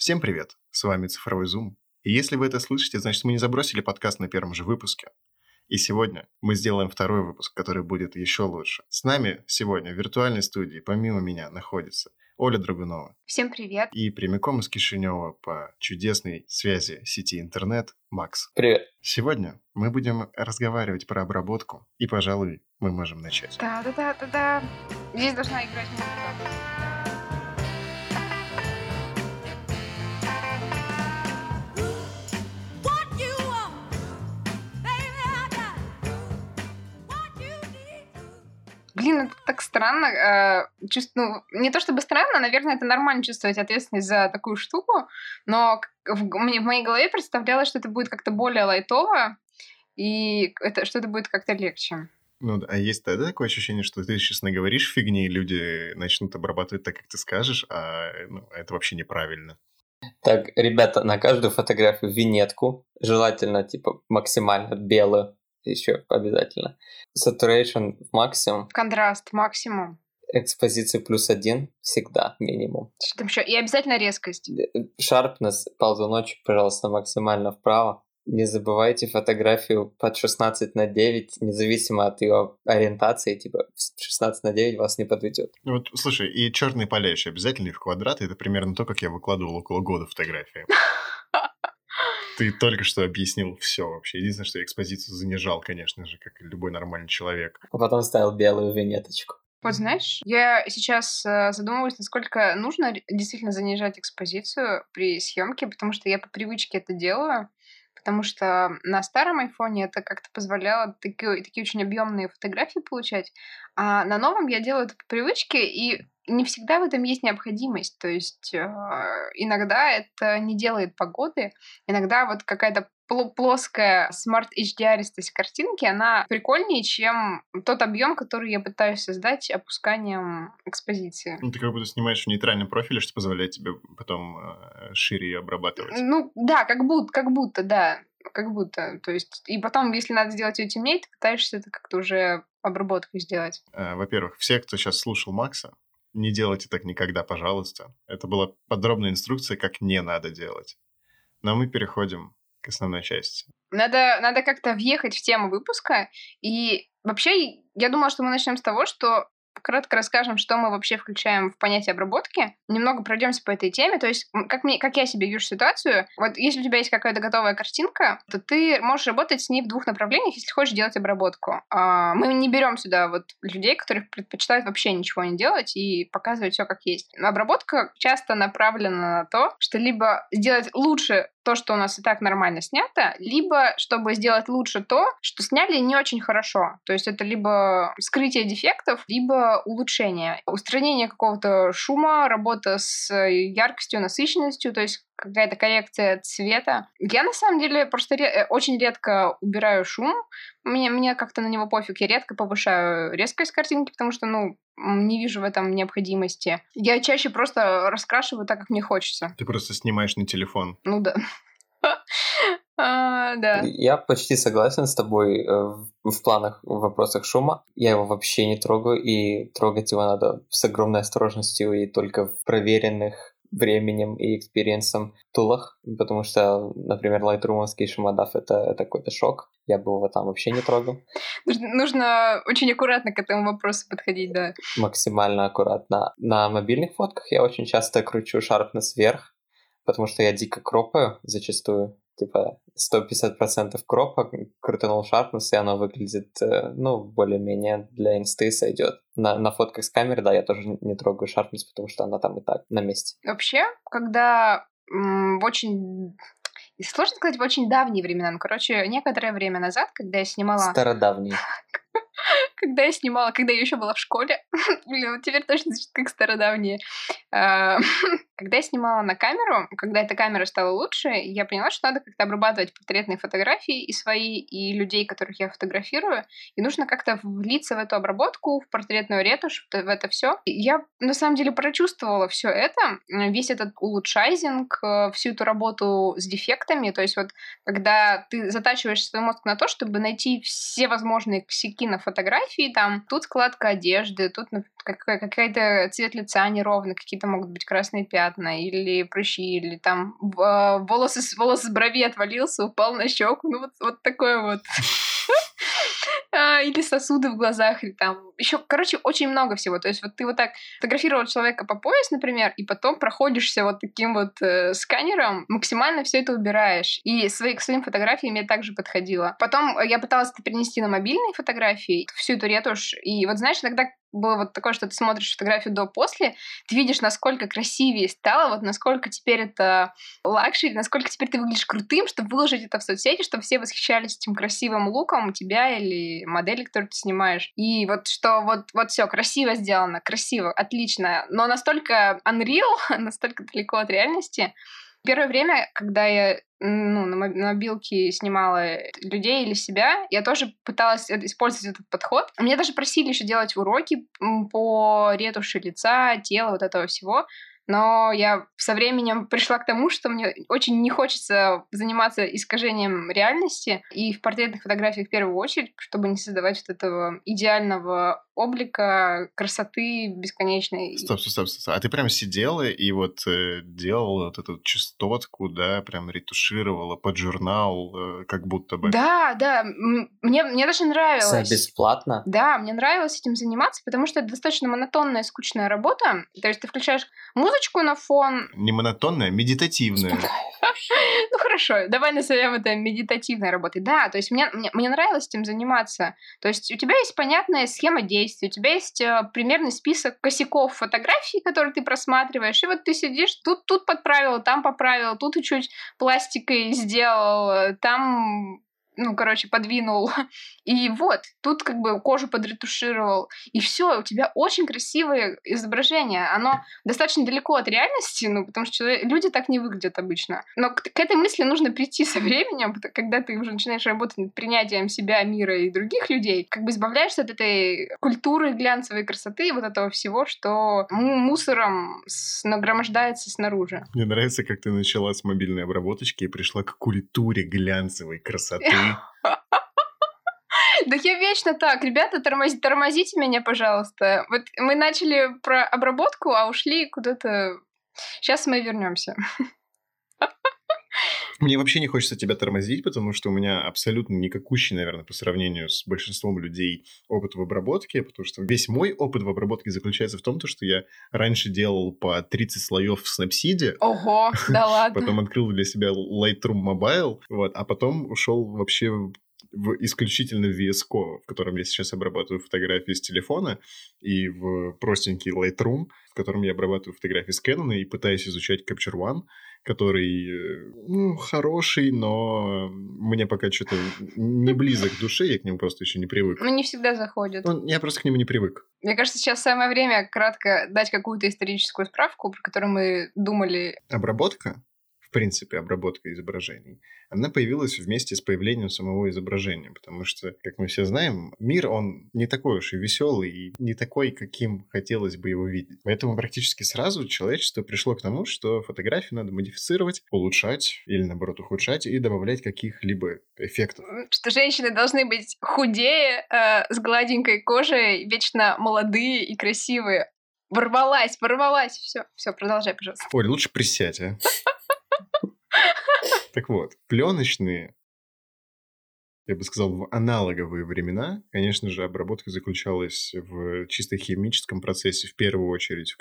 Всем привет! С вами Цифровой Зум. И если вы это слышите, значит мы не забросили подкаст на первом же выпуске. И сегодня мы сделаем второй выпуск, который будет еще лучше. С нами сегодня в виртуальной студии, помимо меня, находится Оля Драгунова. Всем привет. И прямиком из Кишинева по чудесной связи сети интернет Макс. Привет. Сегодня мы будем разговаривать про обработку, и, пожалуй, мы можем начать. Да-да-да-да-да. Здесь должна играть музыка. Блин, это так странно. Э, чувств... ну, не то чтобы странно, наверное, это нормально чувствовать ответственность за такую штуку, но в, в моей голове представлялось, что это будет как-то более лайтово, и это, что это будет как-то легче. Ну, а есть тогда такое ощущение, что ты сейчас наговоришь фигни, и люди начнут обрабатывать так, как ты скажешь, а ну, это вообще неправильно. Так, ребята, на каждую фотографию винетку, желательно, типа, максимально белую, еще обязательно. Saturation максимум. Контраст максимум. Экспозиция плюс один всегда минимум. Что там еще? И обязательно резкость. Sharpness ползуночек, пожалуйста, максимально вправо. Не забывайте фотографию под 16 на 9, независимо от ее ориентации, типа 16 на 9 вас не подведет. Вот, слушай, и черные поля еще обязательно в квадраты, это примерно то, как я выкладывал около года фотографии. Ты только что объяснил все вообще. Единственное, что я экспозицию занижал, конечно же, как любой нормальный человек. А потом ставил белую винеточку. Вот знаешь, я сейчас э, задумываюсь, насколько нужно действительно занижать экспозицию при съемке, потому что я по привычке это делаю потому что на старом айфоне это как-то позволяло такие, такие очень объемные фотографии получать, а на новом я делаю это по привычке, и не всегда в этом есть необходимость. То есть э, иногда это не делает погоды, иногда вот какая-то плоская Smart HDR-истость картинки, она прикольнее, чем тот объем, который я пытаюсь создать опусканием экспозиции. Ну, ты как будто снимаешь в нейтральном профиле, что позволяет тебе потом э, шире ее обрабатывать. Ну, да, как будто, как будто, да. Как будто. То есть, и потом, если надо сделать ее темнее, ты пытаешься это как-то уже обработку сделать. Э, во-первых, все, кто сейчас слушал Макса, не делайте так никогда, пожалуйста. Это была подробная инструкция, как не надо делать. Но мы переходим к основной части. Надо, надо как-то въехать в тему выпуска. И вообще, я думала, что мы начнем с того, что кратко расскажем, что мы вообще включаем в понятие обработки. Немного пройдемся по этой теме. То есть, как, мне, как я себе вижу ситуацию, вот если у тебя есть какая-то готовая картинка, то ты можешь работать с ней в двух направлениях, если хочешь делать обработку. А, мы не берем сюда вот людей, которые предпочитают вообще ничего не делать и показывать все как есть. Обработка часто направлена на то, что либо сделать лучше то, что у нас и так нормально снято, либо чтобы сделать лучше то, что сняли не очень хорошо. То есть это либо скрытие дефектов, либо улучшение. Устранение какого-то шума, работа с яркостью, насыщенностью, то есть какая-то коррекция цвета. Я на самом деле просто ре- э, очень редко убираю шум. Мне, мне как-то на него пофиг. Я редко повышаю резкость картинки, потому что, ну, не вижу в этом необходимости. Я чаще просто раскрашиваю так, как мне хочется. Ты просто снимаешь на телефон. Ну да. А, да. Я почти согласен с тобой э, в планах, в вопросах шума. Я его вообще не трогаю, и трогать его надо с огромной осторожностью и только в проверенных временем и experience'ом тулах, потому что, например, Lightroom овский шумодав это, это какой-то шок. Я бы его там вообще не трогал. Нужно, нужно очень аккуратно к этому вопросу подходить, да. Максимально аккуратно. На мобильных фотках я очень часто кручу шарпнес вверх, потому что я дико кропаю зачастую типа 150% кропа, крутанул шарпнес, и оно выглядит, э, ну, более-менее для инсты сойдет. На, на фотках с камеры, да, я тоже не трогаю шарпнес, потому что она там и так на месте. Вообще, когда в очень сложно сказать в очень давние времена, ну, короче, некоторое время назад, когда я снимала... Стародавние. когда я снимала, когда я еще была в школе, блин, теперь точно звучит как стародавние. Когда я снимала на камеру, когда эта камера стала лучше, я поняла, что надо как-то обрабатывать портретные фотографии и свои, и людей, которых я фотографирую, и нужно как-то влиться в эту обработку, в портретную ретушь, в это все. Я на самом деле прочувствовала все это, весь этот улучшайзинг, э, всю эту работу с дефектами, то есть вот когда ты затачиваешь свой мозг на то, чтобы найти все возможные косяки на фотографии, там, тут складка одежды, тут ну, какая-то цвет лица неровный, какие-то могут быть красные пятна, пятна, или прыщи, или там э, волосы, волос с брови отвалился, упал на щеку. Ну, вот, вот такое вот. А, или сосуды в глазах, или там еще, короче, очень много всего. То есть вот ты вот так фотографировал человека по пояс, например, и потом проходишься вот таким вот э, сканером, максимально все это убираешь. И свои, к своим фотографиям я также подходила. Потом я пыталась это перенести на мобильные фотографии, всю эту ретушь. И вот знаешь, иногда было вот такое, что ты смотришь фотографию до-после, ты видишь, насколько красивее стало, вот насколько теперь это luxury, насколько теперь ты выглядишь крутым, чтобы выложить это в соцсети, чтобы все восхищались этим красивым луком тебя или модели, которую ты снимаешь. И вот что вот, вот все красиво сделано, красиво, отлично, но настолько unreal, настолько далеко от реальности, Первое время, когда я ну, на мобилке снимала людей или себя, я тоже пыталась использовать этот подход. Мне даже просили еще делать уроки по ретуши лица, тела, вот этого всего но я со временем пришла к тому, что мне очень не хочется заниматься искажением реальности, и в портретных фотографиях в первую очередь, чтобы не создавать вот этого идеального облика, красоты бесконечной. Стоп, стоп, стоп, стоп. А ты прям сидела и вот э, делала вот эту частотку, да, прям ретушировала под журнал, э, как будто бы. Да, да. Мне, мне даже нравилось. За бесплатно? Да, мне нравилось этим заниматься, потому что это достаточно монотонная, скучная работа. То есть ты включаешь музычку на фон. Не монотонная, а медитативная. Ну хорошо, давай назовем это медитативной работой. Да, то есть мне, мне, мне нравилось этим заниматься. То есть у тебя есть понятная схема действий, у тебя есть э, примерный список косяков фотографий, которые ты просматриваешь, и вот ты сидишь, тут, тут подправил, там поправил, тут чуть пластикой сделал, там ну, короче, подвинул. И вот, тут как бы кожу подретушировал. И все, у тебя очень красивое изображение. Оно достаточно далеко от реальности, ну, потому что люди так не выглядят обычно. Но к, к этой мысли нужно прийти со временем, когда ты уже начинаешь работать над принятием себя, мира и других людей, как бы избавляешься от этой культуры глянцевой красоты и вот этого всего, что мусором нагромождается снаружи. Мне нравится, как ты начала с мобильной обработочки и пришла к культуре глянцевой красоты. Да я вечно так. Ребята, тормози, тормозите меня, пожалуйста. Вот мы начали про обработку, а ушли куда-то... Сейчас мы вернемся. Мне вообще не хочется тебя тормозить, потому что у меня абсолютно никакущий, наверное, по сравнению с большинством людей опыт в обработке, потому что весь мой опыт в обработке заключается в том, что я раньше делал по 30 слоев в Snapseed. Ого, да ладно. Потом открыл для себя Lightroom Mobile, вот, а потом ушел вообще в исключительно в VS Code, в котором я сейчас обрабатываю фотографии с телефона, и в простенький Lightroom, в котором я обрабатываю фотографии с Canon и пытаюсь изучать Capture One, который, э, ну, хороший, но мне пока что-то не близок к душе, я к нему просто еще не привык. Ну, не всегда заходит. Ну, я просто к нему не привык. Мне кажется, сейчас самое время кратко дать какую-то историческую справку, про которую мы думали. Обработка? В принципе, обработка изображений, она появилась вместе с появлением самого изображения, потому что, как мы все знаем, мир, он не такой уж и веселый, и не такой, каким хотелось бы его видеть. Поэтому практически сразу человечество пришло к тому, что фотографии надо модифицировать, улучшать или, наоборот, ухудшать и добавлять каких-либо эффектов. Что женщины должны быть худее, э, с гладенькой кожей, вечно молодые и красивые. Ворвалась, ворвалась. Все, все, продолжай, пожалуйста. Оль, лучше присядь, а. Так вот, пленочные, я бы сказал, в аналоговые времена, конечно же, обработка заключалась в чисто химическом процессе, в первую очередь,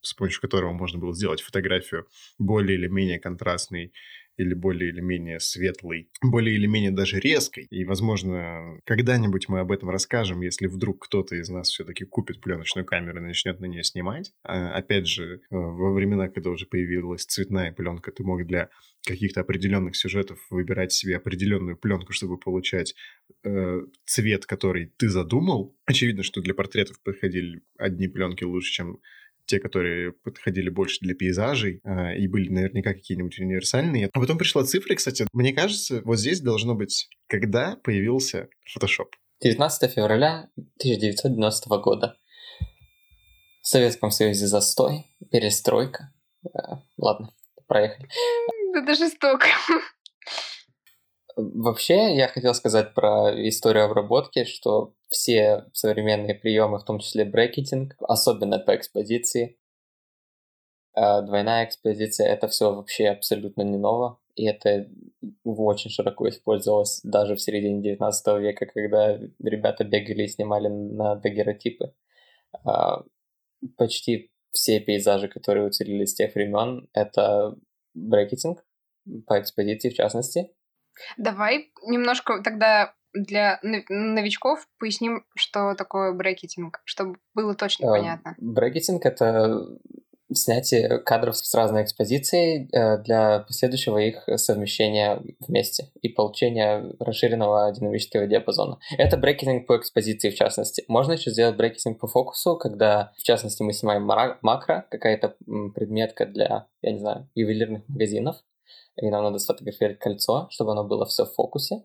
с помощью которого можно было сделать фотографию более или менее контрастной или более или менее светлой, более или менее даже резкой. И, возможно, когда-нибудь мы об этом расскажем, если вдруг кто-то из нас все-таки купит пленочную камеру и начнет на нее снимать. А, опять же, э, во времена, когда уже появилась цветная пленка, ты мог для каких-то определенных сюжетов выбирать себе определенную пленку, чтобы получать э, цвет, который ты задумал. Очевидно, что для портретов подходили одни пленки лучше, чем те, которые подходили больше для пейзажей э, и были наверняка какие-нибудь универсальные. А потом пришла цифра, кстати, мне кажется, вот здесь должно быть, когда появился Photoshop. 19 февраля 1990 года. В Советском Союзе застой, перестройка. Э, ладно, проехали. Это жестоко. Вообще, я хотел сказать про историю обработки, что все современные приемы, в том числе брекетинг, особенно по экспозиции, А двойная экспозиция — это все вообще абсолютно не ново, и это очень широко использовалось даже в середине 19 века, когда ребята бегали и снимали на дагеротипы. А, почти все пейзажи, которые уцелели с тех времен, это брекетинг, по экспозиции в частности. Давай немножко тогда для новичков поясним, что такое брекетинг, чтобы было точно э, понятно. Брекетинг — это снятие кадров с разной экспозицией э, для последующего их совмещения вместе и получения расширенного динамического диапазона. Это брекетинг по экспозиции в частности. Можно еще сделать брекетинг по фокусу, когда в частности мы снимаем макро, какая-то предметка для, я не знаю, ювелирных магазинов, и нам надо сфотографировать кольцо, чтобы оно было все в фокусе.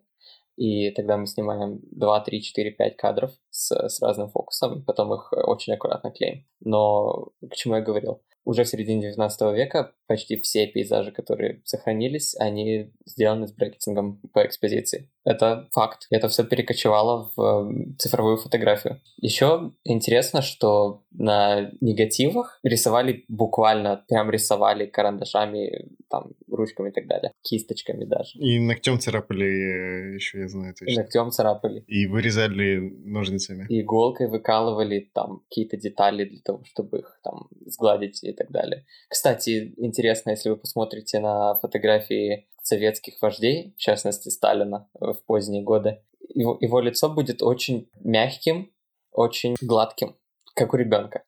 И тогда мы снимаем 2, 3, 4, 5 кадров с, с разным фокусом, потом их очень аккуратно клеим. Но к чему я говорил? Уже в середине 19 века почти все пейзажи, которые сохранились, они сделаны с брекетингом по экспозиции. Это факт. Это все перекочевало в цифровую фотографию. Еще интересно, что на негативах рисовали буквально, прям рисовали карандашами, там, ручками и так далее, кисточками даже. И ногтем царапали еще, я знаю точно. И ногтем царапали. И вырезали ножницами. И иголкой выкалывали там какие-то детали для того, чтобы их там сгладить и так далее. Кстати, интересно, если вы посмотрите на фотографии советских вождей, в частности Сталина в поздние годы, его, его лицо будет очень мягким, очень гладким, как у ребенка.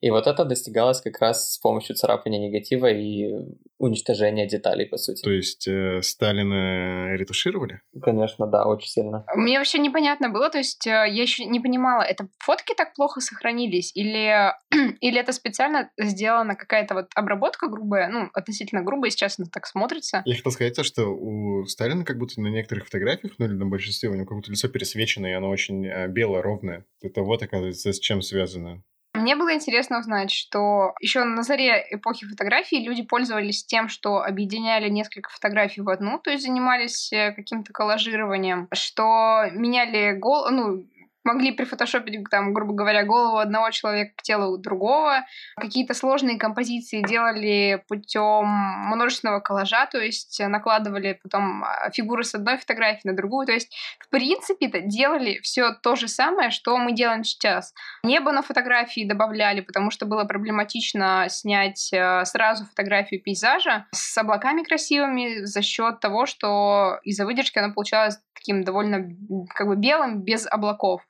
И вот это достигалось как раз с помощью царапания негатива и уничтожения деталей, по сути. То есть э, Сталина ретушировали? Конечно, да, очень сильно. Мне вообще непонятно было, то есть э, я еще не понимала, это фотки так плохо сохранились или, или это специально сделана какая-то вот обработка грубая, ну, относительно грубая, сейчас она так смотрится. Я хотел сказать то, что у Сталина как будто на некоторых фотографиях, ну или на большинстве, у него как будто лицо пересвечено, и оно очень э, белое, ровное. Это вот, оказывается, с чем связано. Мне было интересно узнать, что еще на заре эпохи фотографии люди пользовались тем, что объединяли несколько фотографий в одну, то есть занимались э, каким-то коллажированием, что меняли гол, ну, могли прифотошопить, там, грубо говоря, голову одного человека к телу другого. Какие-то сложные композиции делали путем множественного коллажа, то есть накладывали потом а, фигуры с одной фотографии на другую. То есть, в принципе-то, делали все то же самое, что мы делаем сейчас. Небо на фотографии добавляли, потому что было проблематично снять э, сразу фотографию пейзажа с облаками красивыми за счет того, что из-за выдержки она получалась таким довольно как бы белым, без облаков.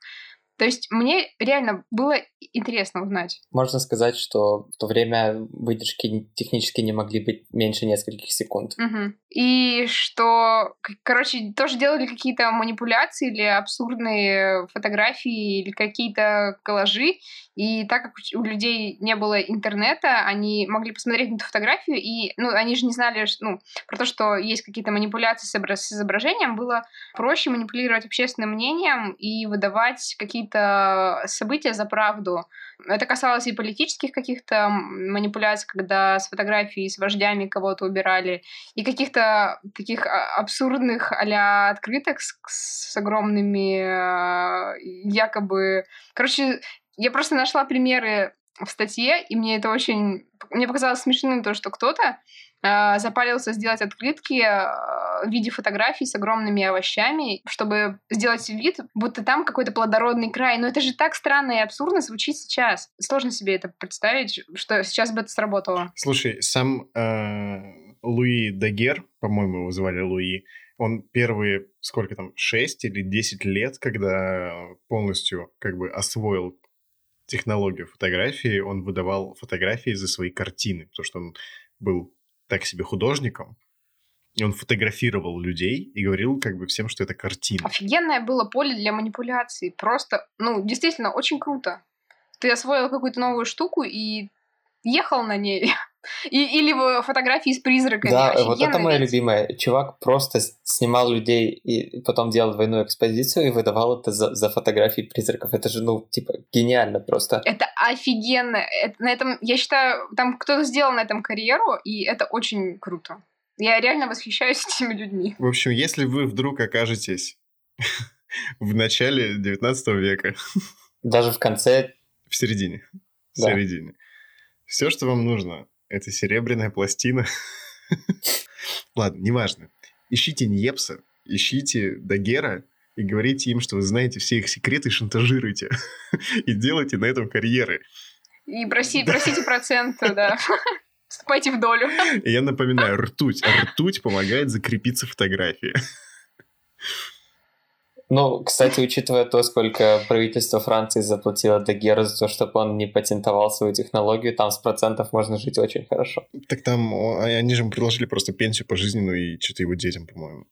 То есть мне реально было интересно узнать. Можно сказать, что в то время выдержки технически не могли быть меньше нескольких секунд. Угу. И что, короче, тоже делали какие-то манипуляции или абсурдные фотографии или какие-то коллажи. И так как у людей не было интернета, они могли посмотреть на эту фотографию, и, ну, они же не знали, ну, про то, что есть какие-то манипуляции с изображением, было проще манипулировать общественным мнением и выдавать какие-то события за правду. Это касалось и политических каких-то манипуляций, когда с фотографией с вождями кого-то убирали, и каких-то таких а, абсурдных а открыток с, с огромными а, якобы... Короче, я просто нашла примеры в статье, и мне это очень... Мне показалось смешным то, что кто-то э, запарился сделать открытки э, в виде фотографий с огромными овощами, чтобы сделать вид, будто там какой-то плодородный край. Но это же так странно и абсурдно звучит сейчас. Сложно себе это представить, что сейчас бы это сработало. Слушай, сам э, Луи Дагер, по-моему, его звали Луи, он первые, сколько там, 6 или 10 лет, когда полностью как бы освоил технологию фотографии, он выдавал фотографии за свои картины, потому что он был так себе художником, и он фотографировал людей и говорил как бы всем, что это картина. Офигенное было поле для манипуляции. Просто, ну, действительно, очень круто. Ты освоил какую-то новую штуку и ехал на ней. И, или фотографии с призраками. Да, Офигенно вот это моя ведь. любимая. Чувак просто снимал людей и потом делал двойную экспозицию и выдавал это за, за фотографии призраков. Это же, ну, типа, гениально просто. Это офигенно. Это, на этом, я считаю, там кто-то сделал на этом карьеру, и это очень круто. Я реально восхищаюсь этими людьми. В общем, если вы вдруг окажетесь в начале 19 века... Даже в конце... В середине. В середине. Все, что вам нужно, Это серебряная пластина. Ладно, неважно. Ищите Ньепса, ищите Дагера и говорите им, что вы знаете все их секреты, шантажируйте. и делайте на этом карьеры. И проси, просите проценты, да. Вступайте в долю. И я напоминаю, ртуть. Ртуть помогает закрепиться фотографии. Ну, кстати, учитывая то, сколько правительство Франции заплатило Дагеру за то, чтобы он не патентовал свою технологию, там с процентов можно жить очень хорошо. Так там они же ему предложили просто пенсию пожизненную и что-то его детям, по-моему.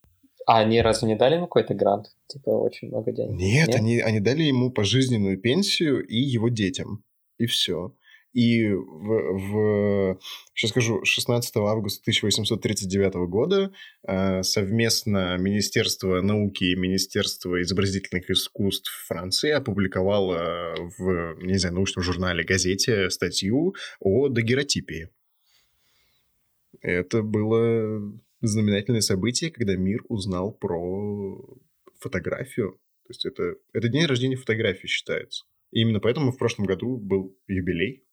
А они разве не дали ему какой-то грант? Типа очень много денег? Нет, Нет? Они, они дали ему пожизненную пенсию и его детям. И все. И в, в, сейчас скажу, 16 августа 1839 года э, совместно Министерство науки и Министерство изобразительных искусств Франции опубликовало в, не знаю, научном журнале, газете статью о дагеротипии. Это было знаменательное событие, когда мир узнал про фотографию. То есть это, это день рождения фотографии считается. И именно поэтому в прошлом году был юбилей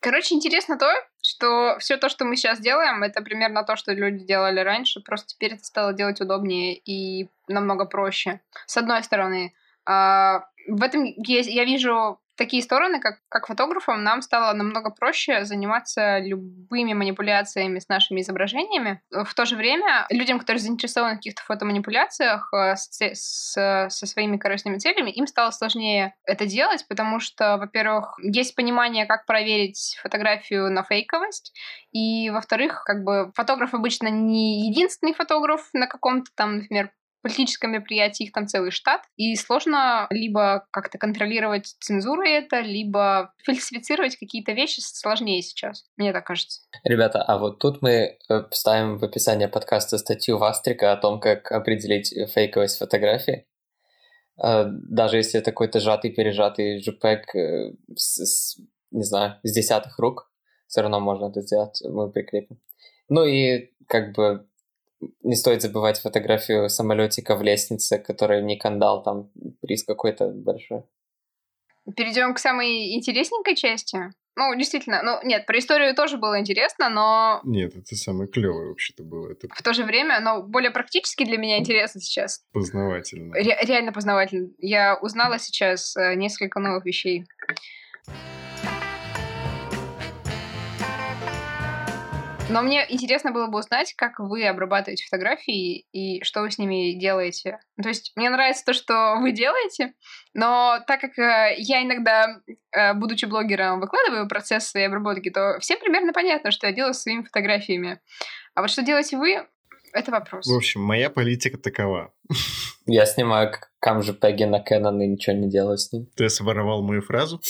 Короче, интересно то, что все то, что мы сейчас делаем, это примерно то, что люди делали раньше, просто теперь это стало делать удобнее и намного проще. С одной стороны, а, в этом есть, я вижу такие стороны, как, как фотографам, нам стало намного проще заниматься любыми манипуляциями с нашими изображениями. В то же время людям, которые заинтересованы в каких-то фотоманипуляциях э, с, с, со своими корыстными целями, им стало сложнее это делать, потому что, во-первых, есть понимание, как проверить фотографию на фейковость, и, во-вторых, как бы фотограф обычно не единственный фотограф на каком-то там, например, политическом мероприятии, их там целый штат, и сложно либо как-то контролировать цензуру это, либо фальсифицировать какие-то вещи сложнее сейчас, мне так кажется. Ребята, а вот тут мы э, вставим в описание подкаста статью Вастрика о том, как определить фейковость фотографии. Э, даже если это какой-то сжатый, пережатый JPEG э, с, с, не знаю, с десятых рук, все равно можно это сделать, мы прикрепим. Ну и как бы не стоит забывать фотографию самолетика в лестнице, который Никон дал, там приз какой-то большой. Перейдем к самой интересненькой части. Ну, действительно, ну, нет, про историю тоже было интересно, но... Нет, это самое клевое вообще-то было. Это... В то же время, но более практически для меня интересно сейчас. Познавательно. Ре- реально познавательно. Я узнала сейчас э, несколько новых вещей. Но мне интересно было бы узнать, как вы обрабатываете фотографии и что вы с ними делаете. Ну, то есть мне нравится то, что вы делаете, но так как э, я иногда, э, будучи блогером, выкладываю процесс своей обработки, то всем примерно понятно, что я делаю с своими фотографиями. А вот что делаете вы, это вопрос. В общем, моя политика такова. Я снимаю камжепеги на Canon и ничего не делаю с ним. Ты своровал мою фразу?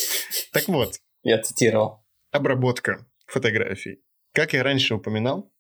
Так вот. Я цитировал. Обработка фотографий. Как я раньше упоминал,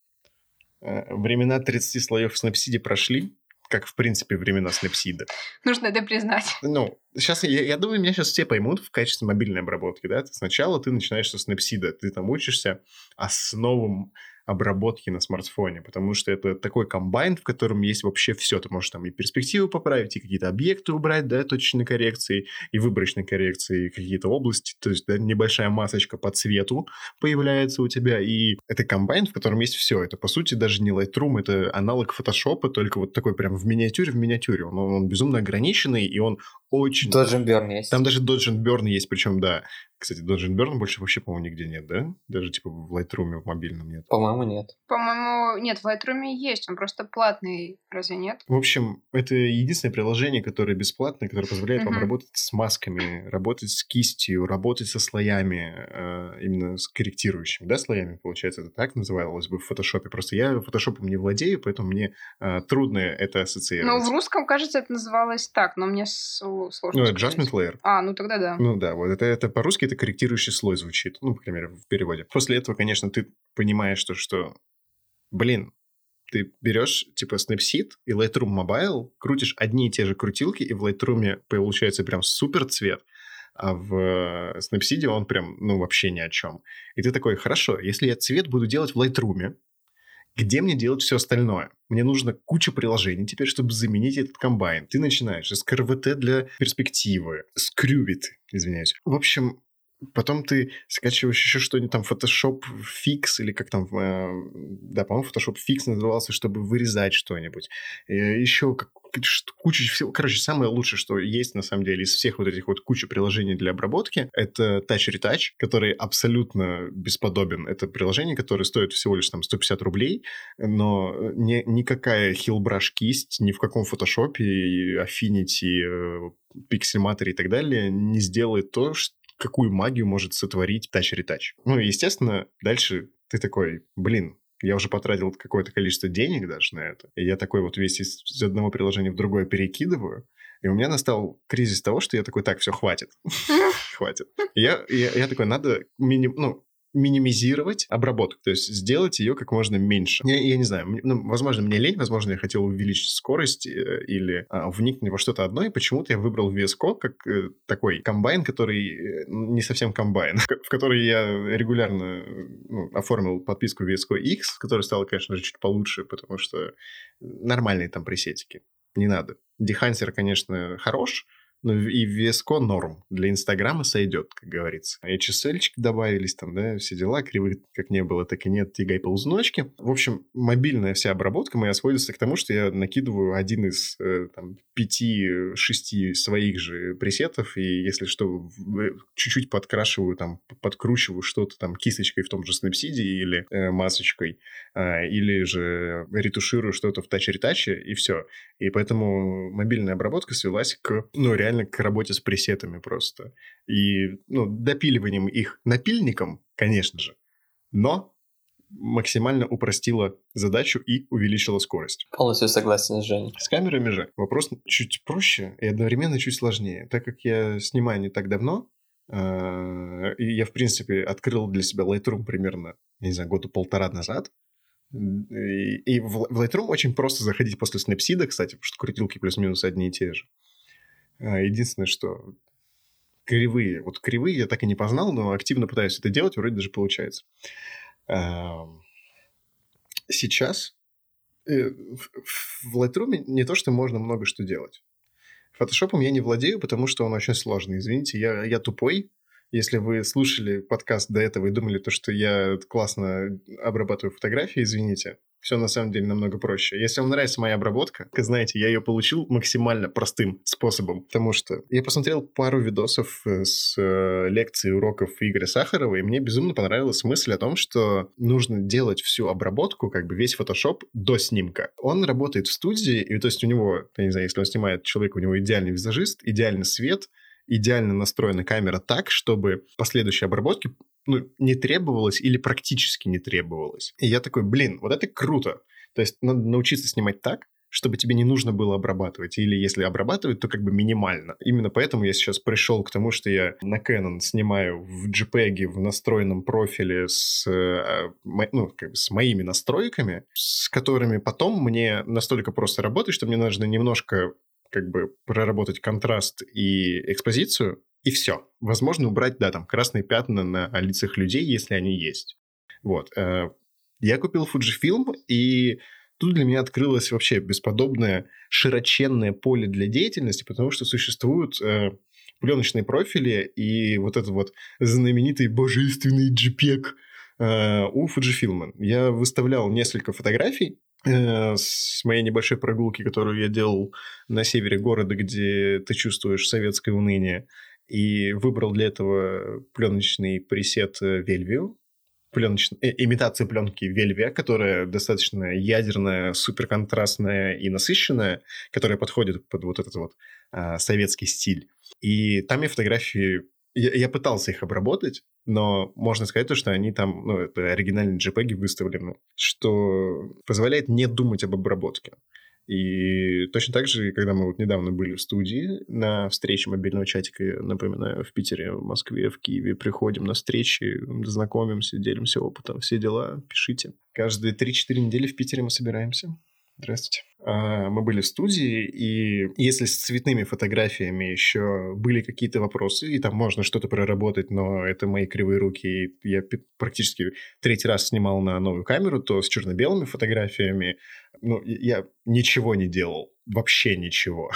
э, времена 30 слоев Snapseed прошли, как, в принципе, времена Snapseed. Нужно это признать. Ну, сейчас, я, я думаю, меня сейчас все поймут в качестве мобильной обработки, да? Сначала ты начинаешь со Snapseed, ты там учишься основам обработки на смартфоне, потому что это такой комбайн, в котором есть вообще все. Ты можешь там и перспективу поправить, и какие-то объекты убрать, да, точечной коррекции, и выборочной коррекции, какие-то области, то есть да, небольшая масочка по цвету появляется у тебя, и это комбайн, в котором есть все. Это, по сути, даже не Lightroom, это аналог фотошопа, только вот такой прям в миниатюре, в миниатюре. Он, он безумно ограниченный, и он очень... Dodge Burn есть. Там даже Dodge Burn есть, причем, да. Кстати, Dodge Burn больше вообще, по-моему, нигде нет, да? Даже типа в Lightroom в мобильном нет. По-моему, нет. По-моему, нет, в Lightroom есть, он просто платный, разве нет? В общем, это единственное приложение, которое бесплатное, которое позволяет вам работать с масками, работать с кистью, работать со слоями, э, именно с корректирующими, да, слоями, получается, это так называлось бы в фотошопе. Просто я фотошопом не владею, поэтому мне э, трудно это ассоциировать. Ну, в русском, кажется, это называлось так, но мне сложно Ну, Adjustment Layer. А, ну тогда да. Ну да, вот это, это по-русски это корректирующий слой звучит. Ну, по крайней мере, в переводе. После этого, конечно, ты понимаешь, что, что блин, ты берешь типа Snapseed и Lightroom Mobile, крутишь одни и те же крутилки, и в Lightroom получается прям супер цвет, а в э, Snapseed он прям, ну, вообще ни о чем. И ты такой, хорошо, если я цвет буду делать в Lightroom, где мне делать все остальное? Мне нужно куча приложений теперь, чтобы заменить этот комбайн. Ты начинаешь с КРВТ для перспективы, с Крювит, извиняюсь. В общем, Потом ты скачиваешь еще что-нибудь там, Photoshop Fix, или как там, э, да, по-моему, Photoshop Fix назывался, чтобы вырезать что-нибудь. Еще как, куча всего. Короче, самое лучшее, что есть на самом деле из всех вот этих вот кучи приложений для обработки, это Touch Retouch, который абсолютно бесподобен. Это приложение, которое стоит всего лишь там 150 рублей, но не, никакая Hillbrush кисть ни в каком Photoshop, Affinity, Pixelmator и так далее не сделает то, что какую магию может сотворить Retouch. Ну, естественно, дальше ты такой, блин, я уже потратил какое-то количество денег даже на это. И я такой вот весь из, из одного приложения в другое перекидываю. И у меня настал кризис того, что я такой, так, все, хватит. хватит. Я, я, я такой, надо миним, ну, минимизировать обработку, то есть сделать ее как можно меньше. Я, я не знаю, ну, возможно, мне лень, возможно, я хотел увеличить скорость э, или а, вникнуть во что-то одно, и почему-то я выбрал VSCO как э, такой комбайн, который э, не совсем комбайн, в который я регулярно ну, оформил подписку VSCO X, которая стала, конечно же, чуть получше, потому что нормальные там пресетики. Не надо. Дехансер, конечно, хорош, и VSCO норм. Для Инстаграма сойдет, как говорится. HSL добавились там, да, все дела. Кривых как не было, так и нет. Тигай ползночки. В общем, мобильная вся обработка моя сводится к тому, что я накидываю один из э, там, пяти-шести своих же пресетов, и если что, э, чуть-чуть подкрашиваю, там, подкручиваю что-то там кисточкой в том же Snapseed или э, масочкой, э, или же ретуширую что-то в тач-ретаче, и все. И поэтому мобильная обработка свелась к, ну, реально реально к работе с пресетами просто. И ну, допиливанием их напильником, конечно же, но максимально упростила задачу и увеличила скорость. Полностью согласен с Женей. С камерами же вопрос чуть проще и одновременно чуть сложнее. Так как я снимаю не так давно, э, и я, в принципе, открыл для себя Lightroom примерно, не знаю, года полтора назад, и, в Lightroom очень просто заходить после Snapseed, кстати, потому что крутилки плюс-минус одни и те же. А, единственное, что кривые, вот кривые я так и не познал, но активно пытаюсь это делать, вроде даже получается. Сейчас э, в Lightroom не то, что можно много что делать. Фотошопом я не владею, потому что он очень сложный. Извините, я, я тупой. Если вы слушали подкаст до этого и думали, то, что я классно обрабатываю фотографии, извините все на самом деле намного проще. Если вам нравится моя обработка, как знаете, я ее получил максимально простым способом, потому что я посмотрел пару видосов э, с э, лекций уроков Игоря Сахарова, и мне безумно понравилась мысль о том, что нужно делать всю обработку, как бы весь Photoshop до снимка. Он работает в студии, и то есть у него, я не знаю, если он снимает человека, у него идеальный визажист, идеальный свет, идеально настроена камера так, чтобы последующие обработки ну, не требовалось или практически не требовалось. И я такой, блин, вот это круто. То есть надо научиться снимать так, чтобы тебе не нужно было обрабатывать. Или если обрабатывать, то как бы минимально. Именно поэтому я сейчас пришел к тому, что я на Canon снимаю в JPEG в настроенном профиле с, э, ну, как бы с моими настройками, с которыми потом мне настолько просто работать, что мне нужно немножко как бы проработать контраст и экспозицию, и все. Возможно, убрать, да, там, красные пятна на лицах людей, если они есть. Вот. Э, я купил Fujifilm, и тут для меня открылось вообще бесподобное широченное поле для деятельности, потому что существуют э, пленочные профили и вот этот вот знаменитый божественный JPEG э, у Fujifilm. Я выставлял несколько фотографий с моей небольшой прогулки, которую я делал на севере города, где ты чувствуешь советское уныние и выбрал для этого пленочный пресет Velvio, пленочный, э, имитацию пленки Velvia, которая достаточно ядерная, суперконтрастная и насыщенная, которая подходит под вот этот вот а, советский стиль. И там я фотографии я, я пытался их обработать, но можно сказать то, что они там, ну, это оригинальные JPEG выставлены, что позволяет не думать об обработке. И точно так же, когда мы вот недавно были в студии на встрече мобильного чатика, напоминаю, в Питере, в Москве, в Киеве, приходим на встречи, знакомимся, делимся опытом, все дела, пишите. Каждые 3-4 недели в Питере мы собираемся. Здравствуйте. А, мы были в студии, и если с цветными фотографиями еще были какие-то вопросы, и там можно что-то проработать, но это мои кривые руки, и я практически третий раз снимал на новую камеру, то с черно-белыми фотографиями ну, я ничего не делал, вообще ничего.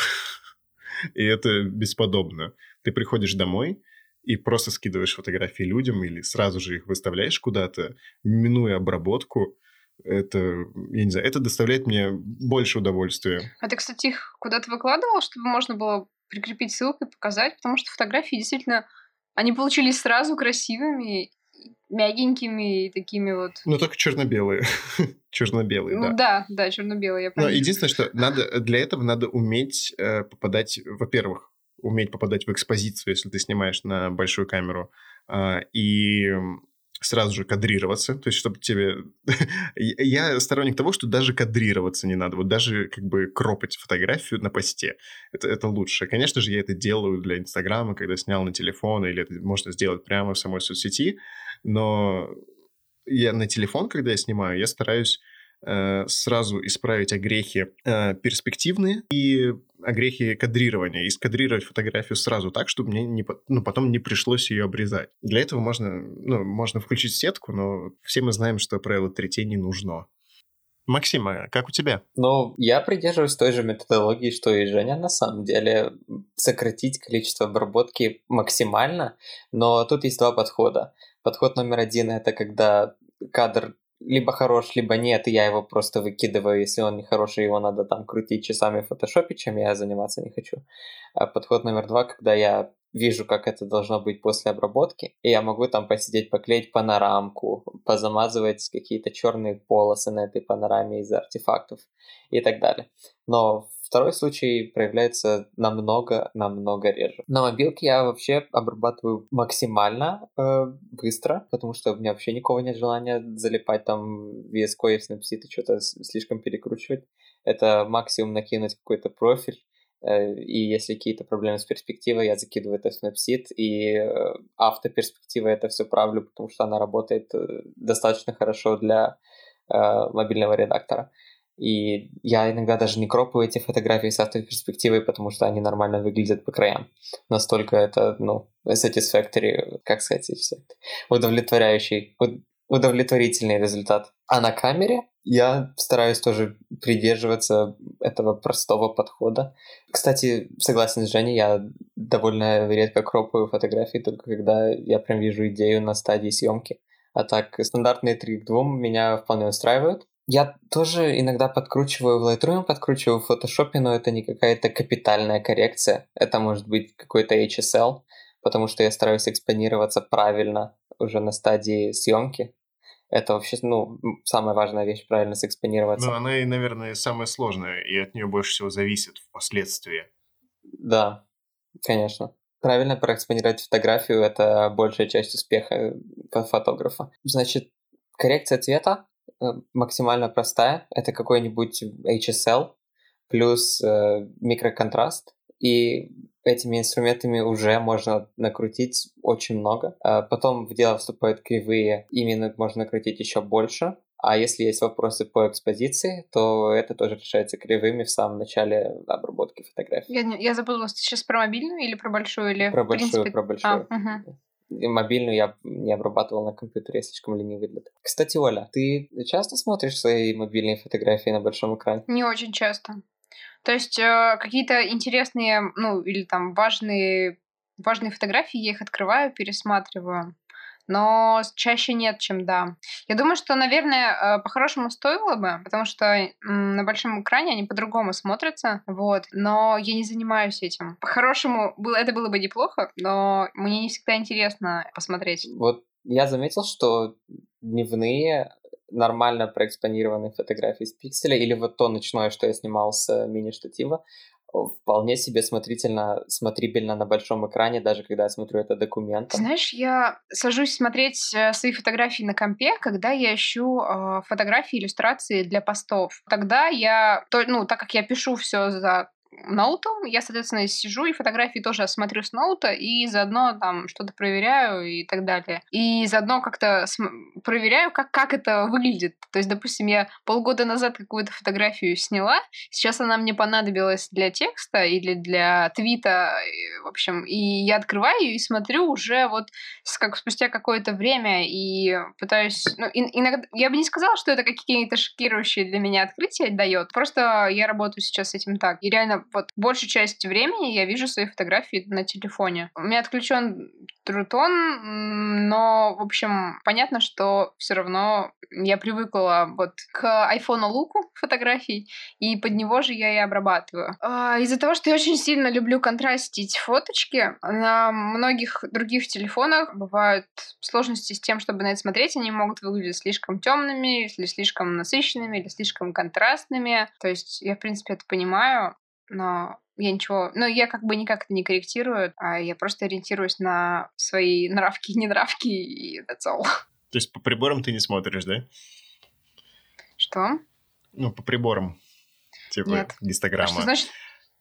И это бесподобно. Ты приходишь домой, и просто скидываешь фотографии людям или сразу же их выставляешь куда-то, минуя обработку, это, я не знаю, это доставляет мне больше удовольствия. А ты, кстати, их куда-то выкладывал, чтобы можно было прикрепить ссылку и показать? Потому что фотографии действительно, они получились сразу красивыми, мягенькими и такими вот. Ну, только черно-белые. черно-белые, ну, да. да, да, черно-белые, я Но единственное, что надо для этого надо уметь э, попадать, во-первых, уметь попадать в экспозицию, если ты снимаешь на большую камеру, э, и сразу же кадрироваться, то есть чтобы тебе... Я сторонник того, что даже кадрироваться не надо, вот даже как бы кропать фотографию на посте, это, это лучше. Конечно же, я это делаю для Инстаграма, когда снял на телефон, или это можно сделать прямо в самой соцсети, но я на телефон, когда я снимаю, я стараюсь сразу исправить огрехи э, перспективные и огрехи кадрирования, и скадрировать фотографию сразу так, чтобы мне не, ну, потом не пришлось ее обрезать. Для этого можно, ну, можно включить сетку, но все мы знаем, что правило третей не нужно. Максим, а как у тебя? Ну, я придерживаюсь той же методологии, что и Женя, на самом деле. Сократить количество обработки максимально, но тут есть два подхода. Подход номер один — это когда кадр либо хорош, либо нет, и я его просто выкидываю, если он не хороший, его надо там крутить часами в фотошопе, чем я заниматься не хочу. А подход номер два, когда я вижу, как это должно быть после обработки, и я могу там посидеть, поклеить панорамку, позамазывать какие-то черные полосы на этой панораме из артефактов и так далее. Но Второй случай проявляется намного-намного реже. На мобилке я вообще обрабатываю максимально э, быстро, потому что у меня вообще никого нет желания залипать там VS Code, Snapseed и что-то слишком перекручивать. Это максимум накинуть какой-то профиль, э, и если какие-то проблемы с перспективой, я закидываю это в Snapseed, и э, автоперспектива это все правлю, потому что она работает э, достаточно хорошо для э, мобильного редактора. И я иногда даже не кропаю эти фотографии с автоперспективой, потому что они нормально выглядят по краям. Настолько это, ну, satisfactory, как сказать, satisfactory, удовлетворяющий, удовлетворительный результат. А на камере я стараюсь тоже придерживаться этого простого подхода. Кстати, согласен с Женей, я довольно редко кропаю фотографии, только когда я прям вижу идею на стадии съемки. А так, стандартные 3 к 2 меня вполне устраивают. Я тоже иногда подкручиваю в Lightroom, подкручиваю в Photoshop, но это не какая-то капитальная коррекция. Это может быть какой-то HSL, потому что я стараюсь экспонироваться правильно уже на стадии съемки. Это вообще, ну, самая важная вещь, правильно сэкспонироваться. Ну, она и, наверное, самая сложная, и от нее больше всего зависит впоследствии. Да, конечно. Правильно проэкспонировать фотографию – это большая часть успеха фотографа. Значит, коррекция цвета Э, максимально простая. Это какой-нибудь HSL плюс э, микроконтраст. И этими инструментами уже можно накрутить очень много. А потом в дело вступают кривые, именно можно накрутить еще больше. А если есть вопросы по экспозиции, то это тоже решается кривыми в самом начале обработки фотографий. Я, я запуталась, ты сейчас про мобильную или про большую? Или про большую, принципе... про большую. А, угу мобильную я не обрабатывал на компьютере, я слишком ленивый для этого. Кстати, Оля, ты часто смотришь свои мобильные фотографии на большом экране? Не очень часто. То есть э, какие-то интересные, ну, или там важные, важные фотографии, я их открываю, пересматриваю но чаще нет, чем да. Я думаю, что, наверное, э, по-хорошему стоило бы, потому что на большом экране они по-другому смотрятся, вот, но я не занимаюсь этим. По-хорошему, это было бы неплохо, но мне не всегда интересно посмотреть. Вот я заметил, что дневные нормально проэкспонированные фотографии с пикселя или вот то ночное, что я снимал с мини-штатива, вполне себе смотрительно, смотрибельно на большом экране, даже когда я смотрю это документ. Знаешь, я сажусь смотреть э, свои фотографии на компе, когда я ищу э, фотографии, иллюстрации для постов. Тогда я, ну, так как я пишу все за ноутом. Я, соответственно, сижу и фотографии тоже смотрю с ноута и заодно там что-то проверяю и так далее. И заодно как-то проверяю, как, как это выглядит. То есть, допустим, я полгода назад какую-то фотографию сняла, сейчас она мне понадобилась для текста или для твита, в общем, и я открываю и смотрю уже вот как спустя какое-то время и пытаюсь... Ну, и, иногда... Я бы не сказала, что это какие-то шокирующие для меня открытия дает. Просто я работаю сейчас с этим так. И реально вот большую часть времени я вижу свои фотографии на телефоне. У меня отключен Трутон, но, в общем, понятно, что все равно я привыкла вот к айфону луку фотографий, и под него же я и обрабатываю. А, из-за того, что я очень сильно люблю контрастить фоточки, на многих других телефонах бывают сложности с тем, чтобы на это смотреть, они могут выглядеть слишком темными, или слишком насыщенными, или слишком контрастными. То есть я, в принципе, это понимаю, но я ничего... Ну, я как бы никак это не корректирую, а я просто ориентируюсь на свои нравки и ненравки, и that's all. То есть по приборам ты не смотришь, да? Что? Ну, по приборам. Типа Нет. гистограмма. А что значит?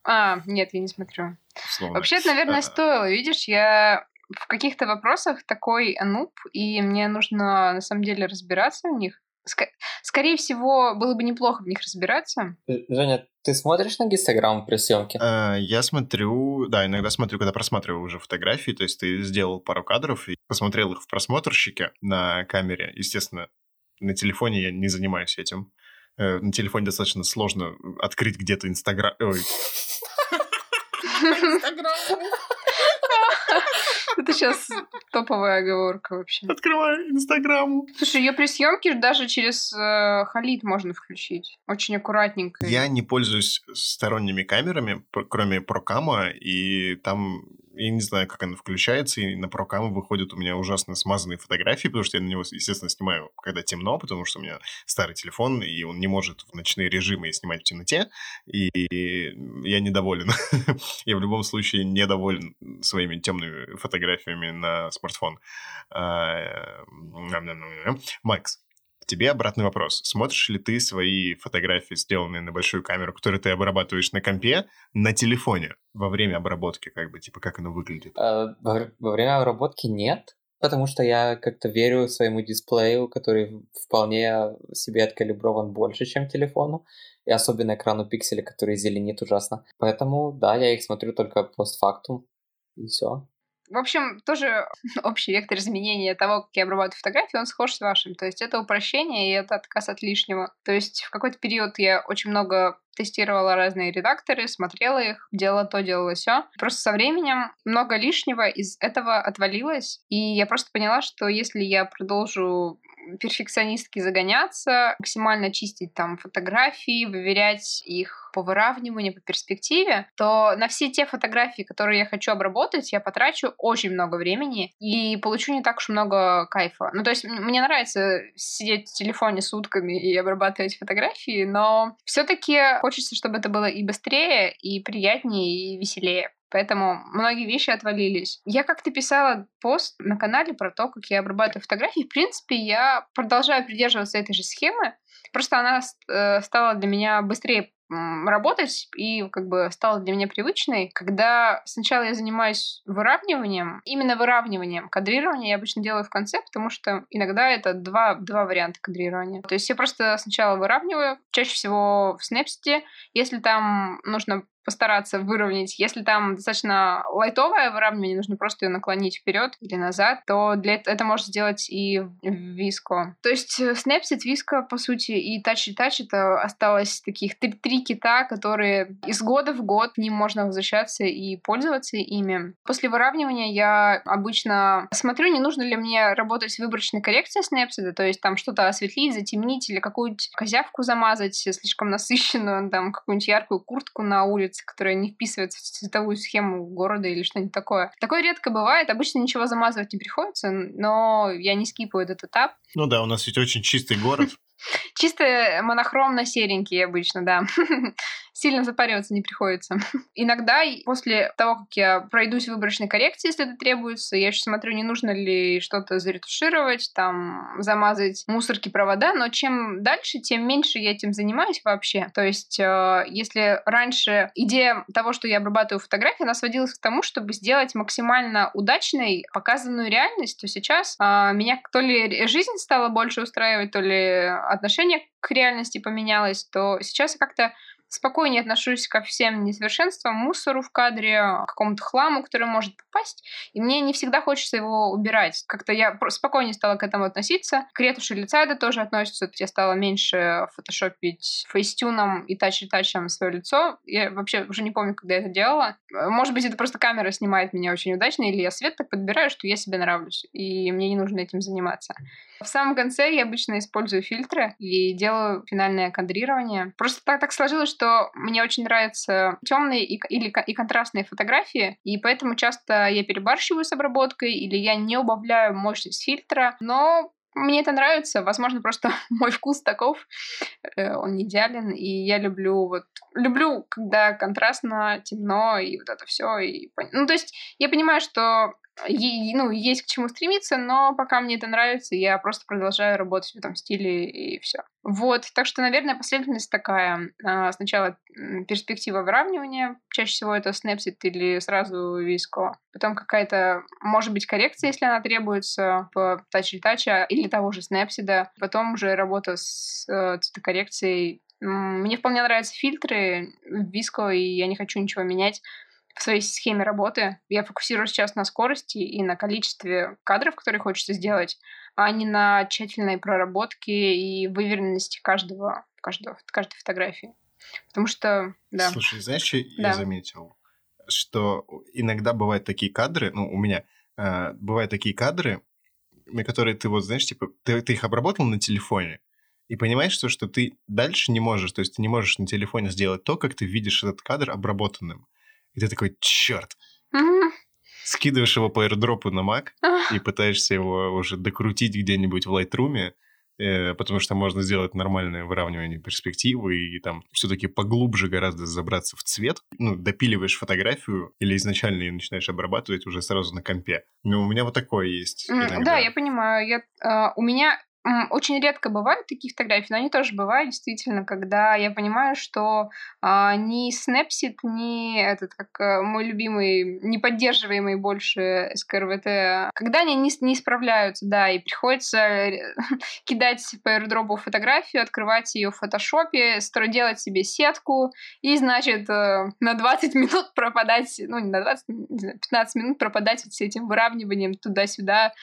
А, нет, я не смотрю. условно. Вообще, это, наверное, А, стоило. Видишь, я в каких-то вопросах такой нуб, и мне нужно на самом деле разбираться в них. Ска- Скорее всего, было бы неплохо в них разбираться. Ж- Женя, ты смотришь на гистограмму при съемке? А, Я смотрю, да, иногда смотрю, когда просматриваю уже фотографии, то есть ты сделал пару кадров и посмотрел их в просмотрщике на камере. Естественно, на телефоне я не занимаюсь этим. Э, На телефоне достаточно сложно открыть где-то Инстаграм. Ой, Это сейчас топовая оговорка вообще. открываю Инстаграму. Слушай, ее при съемке даже через э, халит можно включить. Очень аккуратненько. Я не пользуюсь сторонними камерами, кроме прокама, и там я не знаю, как оно включается, и на прокам выходят у меня ужасно смазанные фотографии, потому что я на него, естественно, снимаю, когда темно, потому что у меня старый телефон, и он не может в ночные режимы снимать в темноте, и я недоволен. Я в любом случае недоволен своими темными фотографиями на смартфон. А, Макс, тебе обратный вопрос. Смотришь ли ты свои фотографии, сделанные на большую камеру, которые ты обрабатываешь на компе, на телефоне во время обработки, как бы, типа, как оно выглядит? Вр- во время обработки нет, потому что я как-то верю своему дисплею, который вполне себе откалиброван больше, чем телефону, и особенно экрану пикселя, который зеленит ужасно. Поэтому, да, я их смотрю только постфактум, и все. В общем, тоже общий вектор изменения того, как я обрабатываю фотографии, он схож с вашим. То есть это упрощение и это отказ от лишнего. То есть в какой-то период я очень много тестировала разные редакторы, смотрела их, делала то, делала все. Просто со временем много лишнего из этого отвалилось, и я просто поняла, что если я продолжу перфекционистски загоняться, максимально чистить там фотографии, выверять их по выравниванию, по перспективе, то на все те фотографии, которые я хочу обработать, я потрачу очень много времени и получу не так уж много кайфа. Ну, то есть мне нравится сидеть в телефоне сутками и обрабатывать фотографии, но все-таки хочется, чтобы это было и быстрее, и приятнее, и веселее. Поэтому многие вещи отвалились. Я как-то писала пост на канале про то, как я обрабатываю фотографии. В принципе, я продолжаю придерживаться этой же схемы. Просто она э, стала для меня быстрее работать и как бы стала для меня привычной, когда сначала я занимаюсь выравниванием, именно выравниванием. Кадрирование я обычно делаю в конце, потому что иногда это два, два варианта кадрирования. То есть я просто сначала выравниваю, чаще всего в Snapseed, если там нужно постараться выровнять. Если там достаточно лайтовое выравнивание, нужно просто ее наклонить вперед или назад, то для этого это можно сделать и в Visco. То есть э, Snapseed, Visco, по сути, и Touch и Touch это осталось таких три, три кита, которые из года в год к ним можно возвращаться и пользоваться ими. После выравнивания я обычно смотрю, не нужно ли мне работать с выборочной коррекцией Snapseed, то есть там что-то осветлить, затемнить или какую-нибудь козявку замазать слишком насыщенную, там какую-нибудь яркую куртку на улице, которая не вписывается в цветовую схему города или что-нибудь такое. Такое редко бывает. Обычно ничего замазывать не приходится, но я не скипаю этот этап. Ну да, у нас ведь очень чистый город. Чисто монохромно серенький обычно, да. Сильно запариваться не приходится. Иногда после того, как я пройдусь выборочной коррекции, если это требуется, я еще смотрю, не нужно ли что-то заретушировать, там, замазать мусорки, провода, но чем дальше, тем меньше я этим занимаюсь вообще. То есть, э, если раньше идея того, что я обрабатываю фотографии, она сводилась к тому, чтобы сделать максимально удачной показанную реальность, то сейчас э, меня то ли жизнь стала больше устраивать, то ли отношение к реальности поменялось, то сейчас я как-то спокойнее отношусь ко всем несовершенствам, мусору в кадре, какому-то хламу, который может попасть, и мне не всегда хочется его убирать. Как-то я спокойнее стала к этому относиться. К ретуши лица это тоже относится. Я стала меньше фотошопить фейстюном и тач-ретачем свое лицо. Я вообще уже не помню, когда я это делала. Может быть, это просто камера снимает меня очень удачно, или я свет так подбираю, что я себе нравлюсь, и мне не нужно этим заниматься. В самом конце я обычно использую фильтры и делаю финальное кадрирование. Просто так, так сложилось, что мне очень нравятся темные и, или, и контрастные фотографии, и поэтому часто я перебарщиваю с обработкой или я не убавляю мощность фильтра, но мне это нравится. Возможно, просто мой вкус таков. Э, он не идеален. И я люблю вот... Люблю, когда контрастно, темно, и вот это все. И... Ну, то есть я понимаю, что ну, есть к чему стремиться, но пока мне это нравится, я просто продолжаю работать в этом стиле и все. Вот, так что, наверное, последовательность такая. А, сначала перспектива выравнивания, чаще всего это снэпсит или сразу виско. Потом какая-то, может быть, коррекция, если она требуется по тач тача или того же снэпсида. Потом уже работа с э, цветокоррекцией. Мне вполне нравятся фильтры виско, и я не хочу ничего менять в своей схеме работы. Я фокусируюсь сейчас на скорости и на количестве кадров, которые хочется сделать, а не на тщательной проработке и выверенности каждого, каждого, каждой фотографии. Потому что, да. Слушай, знаешь, что да. я заметил? Что иногда бывают такие кадры, ну, у меня э, бывают такие кадры, на которые ты вот, знаешь, типа, ты, ты их обработал на телефоне, и понимаешь, что, что ты дальше не можешь, то есть ты не можешь на телефоне сделать то, как ты видишь этот кадр обработанным. И ты такой, черт. Скидываешь его по airdropу на Mac и пытаешься его уже докрутить где-нибудь в Lightroom, э, потому что можно сделать нормальное выравнивание перспективы и, и там все-таки поглубже гораздо забраться в цвет. Ну, допиливаешь фотографию или изначально ее начинаешь обрабатывать уже сразу на компе. Ну, у меня вот такое есть. Mm, да, я понимаю. Я, э, у меня очень редко бывают такие фотографии, но они тоже бывают, действительно, когда я понимаю, что а, ни Snapseed, ни этот, как а, мой любимый, не поддерживаемый больше СКРВТ, когда они не, не справляются, да, и приходится э, кидать по airdrop фотографию, открывать ее в фотошопе, делать себе сетку, и, значит, э, на 20 минут пропадать, ну, не на 20, 15 минут пропадать вот с этим выравниванием туда-сюда,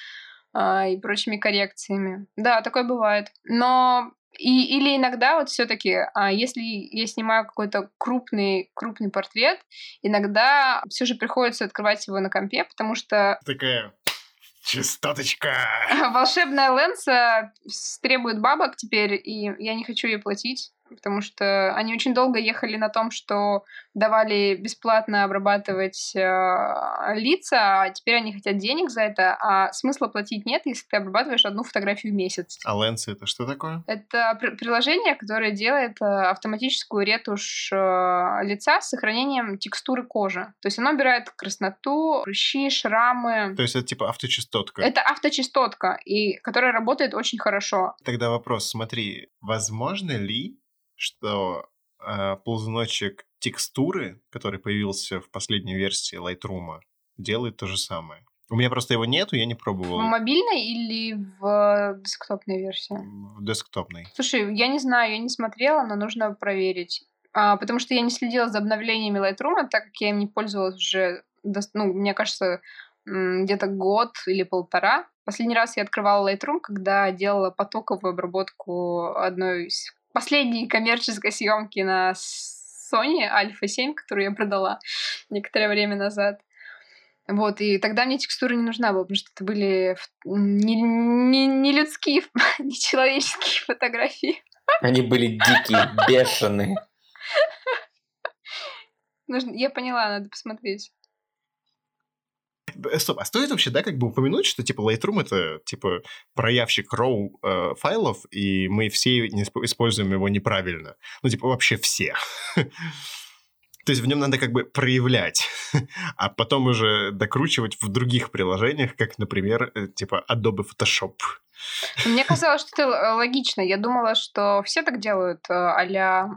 и прочими коррекциями. Да, такое бывает. Но и, или иногда вот все-таки, а, если я снимаю какой-то крупный, крупный портрет, иногда все же приходится открывать его на компе, потому что... Такая Чистоточка! Волшебная ленса требует бабок теперь, и я не хочу ее платить потому что они очень долго ехали на том, что давали бесплатно обрабатывать э, лица, а теперь они хотят денег за это, а смысла платить нет, если ты обрабатываешь одну фотографию в месяц. А Lens это что такое? Это при- приложение, которое делает э, автоматическую ретушь э, лица с сохранением текстуры кожи. То есть оно убирает красноту, прыщи, шрамы. То есть это типа авточастотка? Это авточастотка, и которая работает очень хорошо. Тогда вопрос, смотри, возможно ли что э, ползуночек текстуры, который появился в последней версии Lightroom, делает то же самое. У меня просто его нету, я не пробовал. В мобильной или в десктопной версии? В десктопной. Слушай, я не знаю, я не смотрела, но нужно проверить. А, потому что я не следила за обновлениями Lightroom, так как я им не пользовалась уже, ну, мне кажется, где-то год или полтора. Последний раз я открывала Lightroom, когда делала потоковую обработку одной из последней коммерческой съемки на Sony Alpha 7, которую я продала некоторое время назад. Вот, и тогда мне текстура не нужна была, потому что это были не, не, не людские, не человеческие фотографии. Они были дикие, бешеные. Я поняла, надо посмотреть. Стоп, а стоит вообще, да, как бы упомянуть, что, типа, Lightroom — это, типа, проявщик RAW э, файлов, и мы все используем его неправильно. Ну, типа, вообще все. То есть в нем надо как бы проявлять, а потом уже докручивать в других приложениях, как, например, э, типа Adobe Photoshop. Мне казалось, что это логично. Я думала, что все так делают, а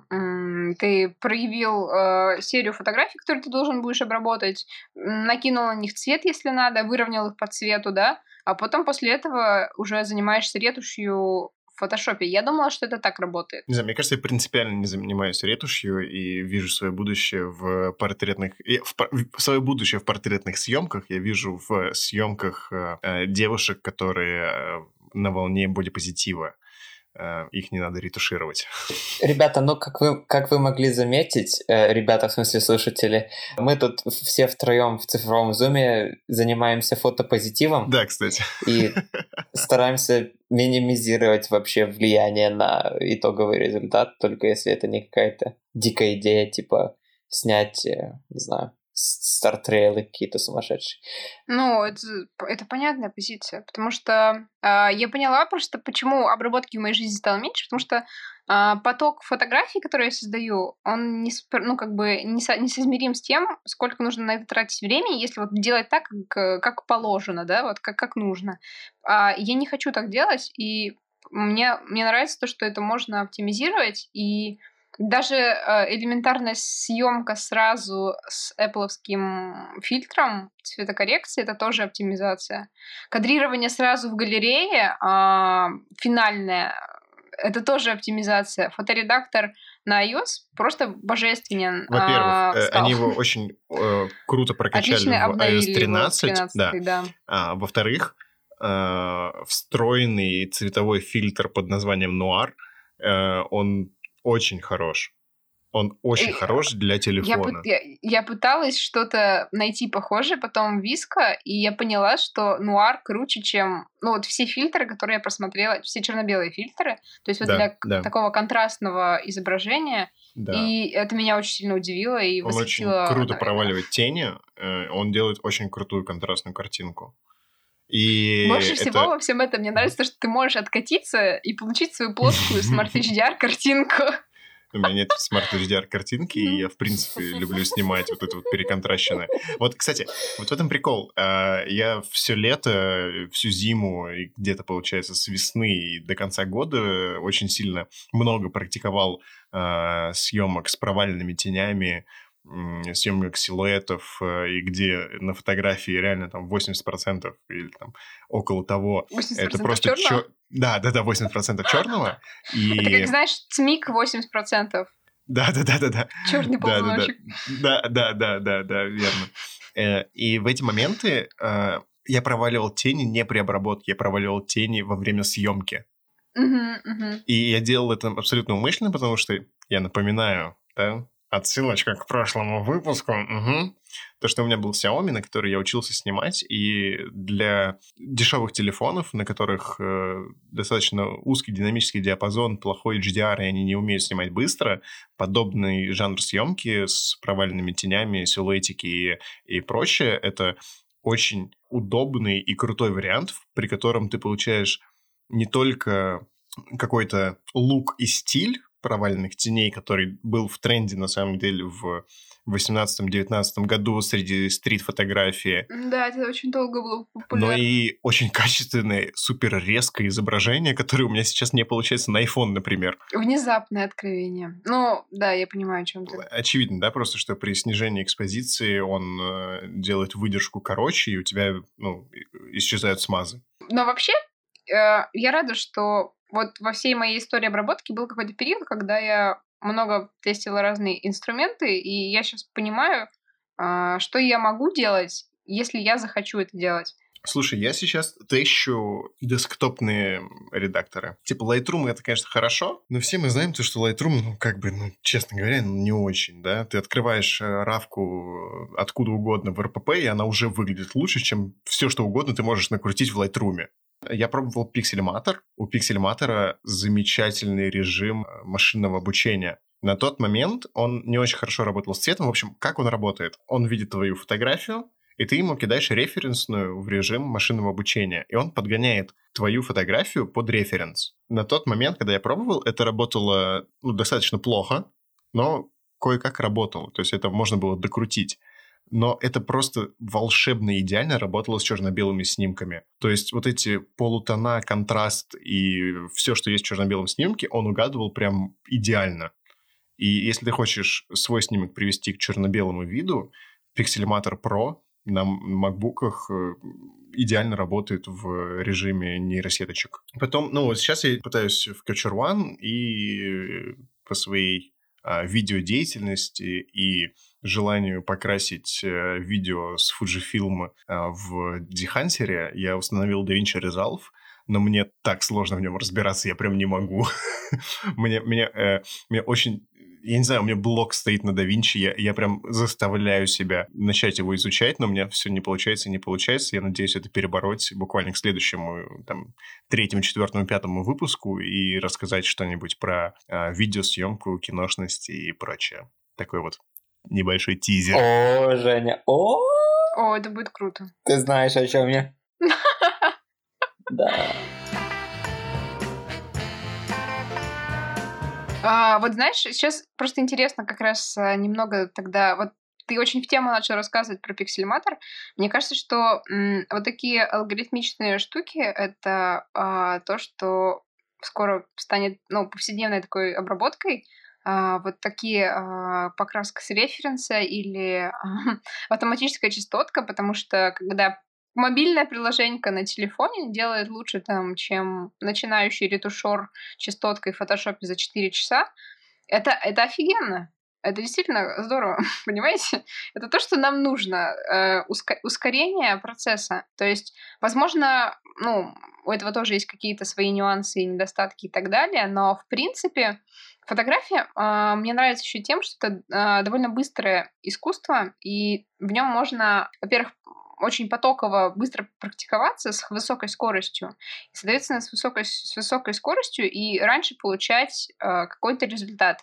ты проявил э, серию фотографий, которые ты должен будешь обработать, накинул на них цвет, если надо, выровнял их по цвету, да, а потом после этого уже занимаешься ретушью в фотошопе. Я думала, что это так работает. Не знаю, мне кажется, я принципиально не занимаюсь ретушью и вижу свое будущее в портретных... В, в свое будущее в портретных съемках я вижу в съемках э, э, девушек, которые э, на волне бодипозитива. Э, их не надо ретушировать. Ребята, ну как вы, как вы могли заметить, э, ребята, в смысле слушатели, мы тут все втроем в цифровом зуме занимаемся фотопозитивом. Да, кстати. И стараемся минимизировать вообще влияние на итоговый результат, только если это не какая-то дикая идея, типа снять, э, не знаю, стартрейлы какие-то сумасшедшие. Ну, это, это понятная позиция, потому что э, я поняла просто, почему обработки в моей жизни стало меньше, потому что э, поток фотографий, которые я создаю, он не, ну, как бы не, со, не соизмерим с тем, сколько нужно на это тратить времени, если вот делать так, как, как положено, да, вот как, как нужно. А я не хочу так делать, и мне, мне нравится то, что это можно оптимизировать, и даже э, элементарная съемка сразу с Apple фильтром цветокоррекции это тоже оптимизация. Кадрирование сразу в галерее э, финальное это тоже оптимизация. Фоторедактор на iOS просто божественен. Во-первых, э, они его очень э, круто прокачали Отлично в iOS 13. 13 да. да. А, во-вторых, э, встроенный цветовой фильтр под названием Noir, э, он очень хорош. Он очень хорош для телефона. Я, я, я пыталась что-то найти похожее, потом Виска, и я поняла, что Нуар круче, чем... Ну, вот все фильтры, которые я просмотрела, все черно-белые фильтры, то есть вот да, для да. такого контрастного изображения, да. и это меня очень сильно удивило и Он очень круто проваливает тени, э, он делает очень крутую контрастную картинку. И Больше это... всего во всем этом мне нравится то, что ты можешь откатиться и получить свою плоскую Smart HDR картинку. У меня нет Smart HDR картинки, и я, в принципе, люблю снимать вот это вот переконтращенное. Вот, кстати, вот в этом прикол. А, я все лето, всю зиму, и где-то, получается, с весны и до конца года очень сильно много практиковал а, съемок с провальными тенями, съемок силуэтов, э, и где на фотографии реально там 80% или там около того. 80% это просто чер... Да, да, да, 80% черного. И... Это как, знаешь, ЦМИК 80%. Да, да, да, да, да. Черный ползуночек. Да, да, да, да, да, верно. Э, и в эти моменты э, я проваливал тени не при обработке, я проваливал тени во время съемки. И я делал это абсолютно умышленно, потому что я напоминаю, да, Отсылочка к прошлому выпуску. Угу. То, что у меня был Xiaomi, на который я учился снимать, и для дешевых телефонов, на которых э, достаточно узкий динамический диапазон, плохой HDR, и они не умеют снимать быстро, подобный жанр съемки с провальными тенями, силуэтики и, и прочее, это очень удобный и крутой вариант, при котором ты получаешь не только какой-то лук и стиль, провальных теней, который был в тренде, на самом деле, в 18-19 году среди стрит-фотографии. Да, это очень долго было популярно. Но и очень качественное, супер резкое изображение, которое у меня сейчас не получается на iPhone, например. Внезапное откровение. Ну, да, я понимаю, о чем ты. Очевидно, да, просто что при снижении экспозиции он э, делает выдержку короче, и у тебя, ну, исчезают смазы. Но вообще, э, я рада, что вот во всей моей истории обработки был какой-то период, когда я много тестила разные инструменты, и я сейчас понимаю, а, что я могу делать, если я захочу это делать. Слушай, я сейчас тещу десктопные редакторы. Типа Lightroom это, конечно, хорошо, но все мы знаем то, что Lightroom, ну, как бы, ну, честно говоря, не очень, да. Ты открываешь э, равку откуда угодно в РПП, и она уже выглядит лучше, чем все, что угодно ты можешь накрутить в Lightroom. Я пробовал пиксельматор. У пиксельматора замечательный режим э, машинного обучения. На тот момент он не очень хорошо работал с цветом. В общем, как он работает? Он видит твою фотографию, и ты ему кидаешь референсную в режим машинного обучения, и он подгоняет твою фотографию под референс. На тот момент, когда я пробовал, это работало ну, достаточно плохо, но кое-как работало. То есть это можно было докрутить но это просто волшебно идеально работало с черно-белыми снимками. То есть вот эти полутона, контраст и все, что есть в черно-белом снимке, он угадывал прям идеально. И если ты хочешь свой снимок привести к черно-белому виду, Pixelmator Pro на макбуках э, идеально работает в режиме нейросеточек. Потом, ну, вот сейчас я пытаюсь в Capture One и по своей а, видеодеятельности и желанию покрасить э, видео с Fujifilm а, в Dehunter я установил DaVinci Resolve, но мне так сложно в нем разбираться, я прям не могу. мне, мне, э, мне очень я не знаю, у меня блок стоит на DaVinci, я, я прям заставляю себя начать его изучать, но у меня все не получается не получается. Я надеюсь это перебороть буквально к следующему, там, третьему, четвертому, пятому выпуску и рассказать что-нибудь про э, видеосъемку, киношность и прочее. Такой вот небольшой тизер. О, Женя, о! О, это будет круто. Ты знаешь, о чем я. Да. А, вот знаешь, сейчас просто интересно как раз а, немного тогда... Вот ты очень в тему начал рассказывать про пиксельматор. Мне кажется, что м, вот такие алгоритмичные штуки — это а, то, что скоро станет ну, повседневной такой обработкой, вот такие а, покраска с референса или а, автоматическая частотка, потому что когда мобильное приложение на телефоне делает лучше, там, чем начинающий ретушер частоткой в фотошопе за 4 часа, это, это офигенно. Это действительно здорово, понимаете? Это то, что нам нужно. Э, уска- ускорение процесса. То есть, возможно, ну, у этого тоже есть какие-то свои нюансы и недостатки и так далее, но, в принципе, фотография э, мне нравится еще тем, что это э, довольно быстрое искусство, и в нем можно, во-первых, очень потоково быстро практиковаться с высокой скоростью. И, соответственно, с высокой, с высокой скоростью и раньше получать э, какой-то результат.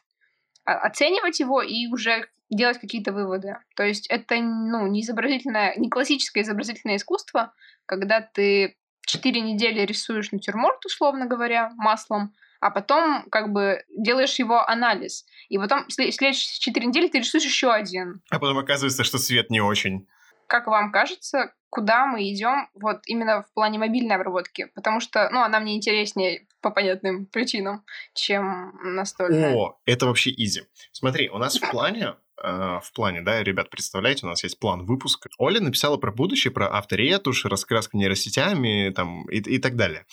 Оценивать его и уже делать какие-то выводы. То есть это ну, не изобразительное, не классическое изобразительное искусство, когда ты четыре недели рисуешь натюрморт, условно говоря, маслом, а потом как бы делаешь его анализ. И потом следующие четыре недели ты рисуешь еще один. А потом оказывается, что цвет не очень как вам кажется, куда мы идем вот именно в плане мобильной обработки? Потому что, ну, она мне интереснее по понятным причинам, чем настольная. О, это вообще изи. Смотри, у нас в плане э, в плане, да, ребят, представляете, у нас есть план выпуска. Оля написала про будущее, про авторетушь, раскраска нейросетями там, и, и так далее.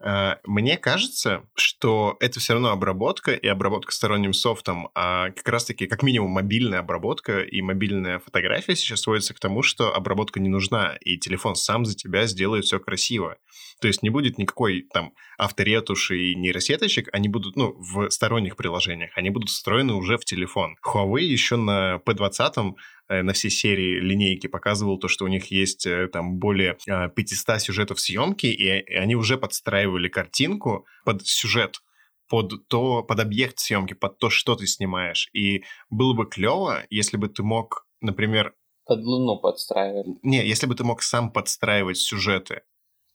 Э, мне кажется, что это все равно обработка и обработка сторонним софтом, а как раз-таки как минимум мобильная обработка и мобильная фотография сейчас сводится к тому, что обработка не нужна, и телефон сам за тебя сделает все красиво. То есть не будет никакой там авторетуши и нейросеточек, они будут, ну, в сторонних приложениях, они будут встроены уже в телефон. Huawei еще на P20 э, на всей серии линейки показывал то, что у них есть э, там более 500 а, сюжетов съемки, и они уже подстраивали картинку под сюжет под то, под объект съемки, под то, что ты снимаешь. И было бы клево, если бы ты мог, например... Под луну подстраивать. Не, если бы ты мог сам подстраивать сюжеты.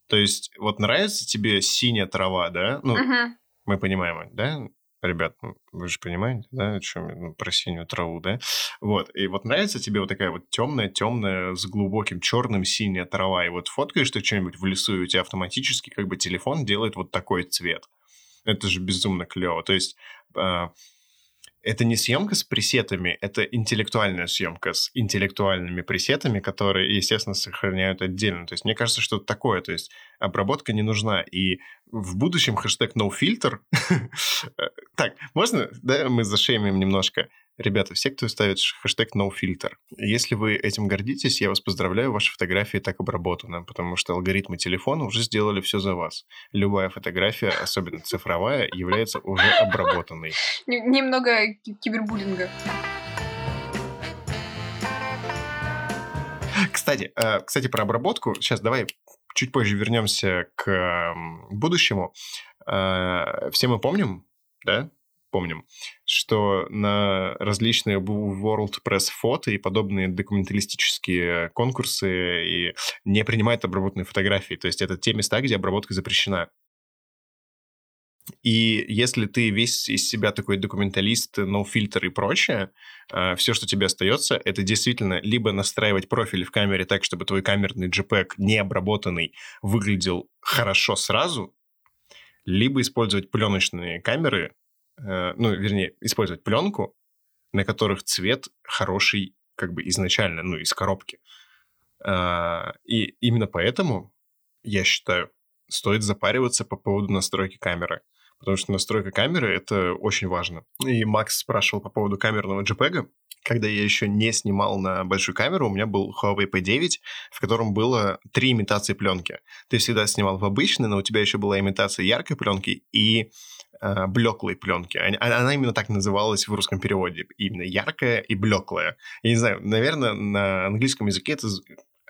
То есть, вот нравится тебе синяя трава, да? Ну, uh-huh. мы понимаем, да? Ребят, ну, вы же понимаете, да, о чем ну, про синюю траву, да? Вот, и вот нравится тебе вот такая вот темная, темная, с глубоким черным синяя трава, и вот фоткаешь ты что-нибудь в лесу, и у тебя автоматически как бы телефон делает вот такой цвет. Это же безумно клево. То есть э, это не съемка с пресетами, это интеллектуальная съемка с интеллектуальными пресетами, которые, естественно, сохраняют отдельно. То есть мне кажется, что это такое. То есть обработка не нужна. И в будущем хэштег NoFilter... так, можно, да, мы зашеймим немножко? Ребята, все, кто ставит хэштег NoFilter, если вы этим гордитесь, я вас поздравляю, ваша фотография так обработана, потому что алгоритмы телефона уже сделали все за вас. Любая фотография, особенно цифровая, является уже обработанной. Немного кибербуллинга. Кстати, э, кстати, про обработку. Сейчас давай чуть позже вернемся к будущему. Э, все мы помним, да, помним, что на различные World Press фото и подобные документалистические конкурсы и не принимают обработанные фотографии. То есть это те места, где обработка запрещена. И если ты весь из себя такой документалист, no фильтр и прочее, э, все, что тебе остается, это действительно либо настраивать профиль в камере так, чтобы твой камерный JPEG не обработанный выглядел хорошо сразу, либо использовать пленочные камеры, ну, вернее, использовать пленку, на которых цвет хороший как бы изначально, ну, из коробки. А, и именно поэтому, я считаю, стоит запариваться по поводу настройки камеры. Потому что настройка камеры — это очень важно. И Макс спрашивал по поводу камерного JPEG когда я еще не снимал на большую камеру, у меня был Huawei P9, в котором было три имитации пленки. Ты всегда снимал в обычной, но у тебя еще была имитация яркой пленки и э, блеклой пленки. Она, она именно так называлась в русском переводе. Именно яркая и блеклая. Я не знаю, наверное, на английском языке это,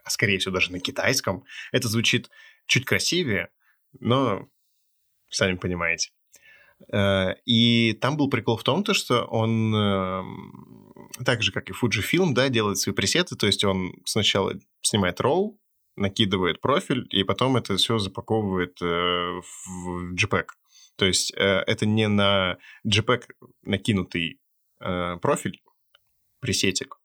скорее всего, даже на китайском, это звучит чуть красивее, но сами понимаете. И там был прикол в том, то, что он эм, так же, как и Fujifilm, да, делает свои пресеты, то есть он сначала снимает RAW, накидывает профиль, и потом это все запаковывает э, в JPEG. То есть э, это не на JPEG накинутый профиль, пресетик,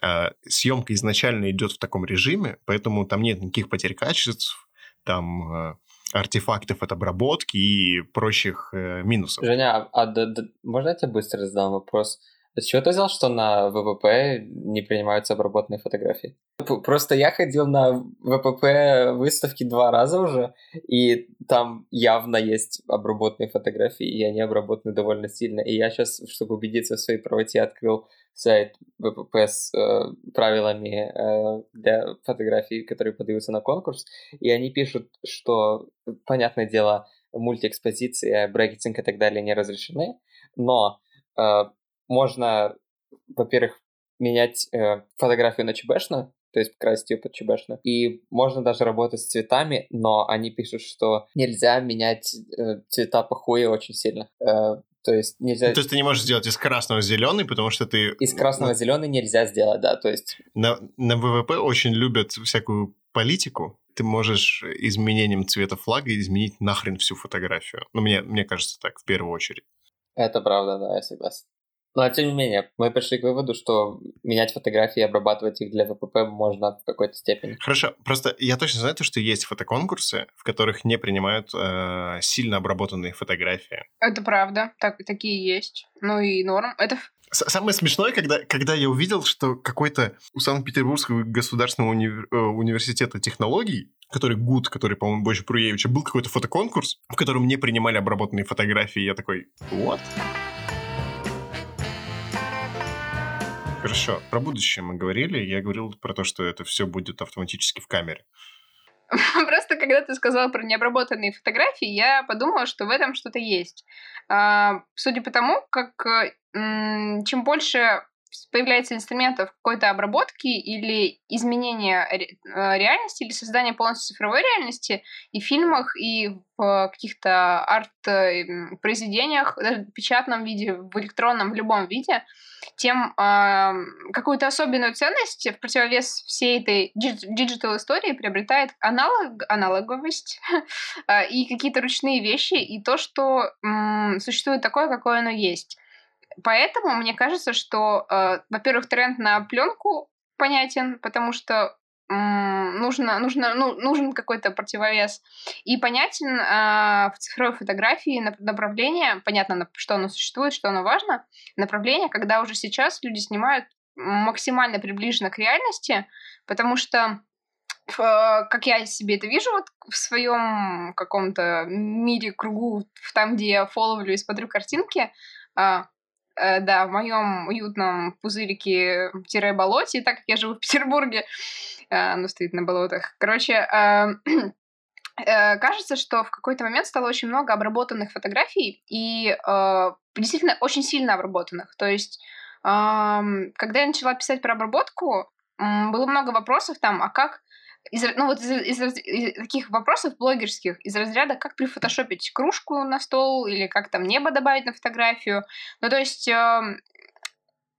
а съемка изначально идет в таком режиме, поэтому там нет никаких потерь качеств, там артефактов от обработки и прочих э, минусов. Женя, а, а да, да, можно я тебе быстро задам вопрос? С чего ты взял, что на ВПП не принимаются обработанные фотографии? Просто я ходил на ВПП выставки два раза уже, и там явно есть обработанные фотографии, и они обработаны довольно сильно. И я сейчас, чтобы убедиться в своей правоте, открыл сайт ВПП с э, правилами э, для фотографий, которые подаются на конкурс, и они пишут, что, понятное дело, мультиэкспозиция, брекетинг и так далее не разрешены, но э, можно, во-первых, менять э, фотографию на ЧБшную, то есть красить ее под ЧБшную. И можно даже работать с цветами, но они пишут, что нельзя менять э, цвета по хуе очень сильно. Э, то есть нельзя... то есть ты не можешь сделать из красного зеленый, потому что ты... Из красного ну... зеленый нельзя сделать, да, то есть... На, на ВВП очень любят всякую политику. Ты можешь изменением цвета флага изменить нахрен всю фотографию. Ну, мне, мне кажется так, в первую очередь. Это правда, да, я согласен. Но, тем не менее, мы пришли к выводу, что менять фотографии и обрабатывать их для ВПП можно в какой-то степени. Хорошо, просто я точно знаю, что есть фотоконкурсы, в которых не принимают э, сильно обработанные фотографии. Это правда, так, такие есть. Ну и норм. Это Самое смешное, когда, когда я увидел, что какой-то у Санкт-Петербургского государственного уни... Э, университета технологий, который ГУД, который, по-моему, больше Пруевича, был какой-то фотоконкурс, в котором не принимали обработанные фотографии. Я такой, what? Хорошо. Про будущее мы говорили. Я говорил про то, что это все будет автоматически в камере. Просто когда ты сказала про необработанные фотографии, я подумала, что в этом что-то есть. А, судя по тому, как чем больше появляется инструментов какой-то обработки или изменения э, реальности, или создания полностью цифровой реальности и в фильмах, и в каких-то арт-произведениях, даже в печатном виде, в электронном, в любом виде, тем э, какую-то особенную ценность в противовес всей этой digital истории приобретает аналог, аналоговость э, и какие-то ручные вещи, и то, что э, существует такое, какое оно есть. Поэтому мне кажется, что, э, во-первых, тренд на пленку понятен, потому что нужно, нужно, ну, нужен какой-то противовес. И понятен э, в цифровой фотографии направление, понятно, что оно существует, что оно важно, направление, когда уже сейчас люди снимают максимально приближенно к реальности, потому что как я себе это вижу вот в своем каком-то мире, кругу, там, где я фоловлю и смотрю картинки, а, Э, да, в моем уютном пузырике-болоте, так как я живу в Петербурге, э, оно стоит на болотах. Короче, э, кажется, что в какой-то момент стало очень много обработанных фотографий и действительно очень сильно обработанных. То есть, когда я начала писать про обработку, было много вопросов там, а как из, ну вот из, из, из таких вопросов блогерских, из разряда, как прифотошопить кружку на стол или как там небо добавить на фотографию. Ну, то есть э,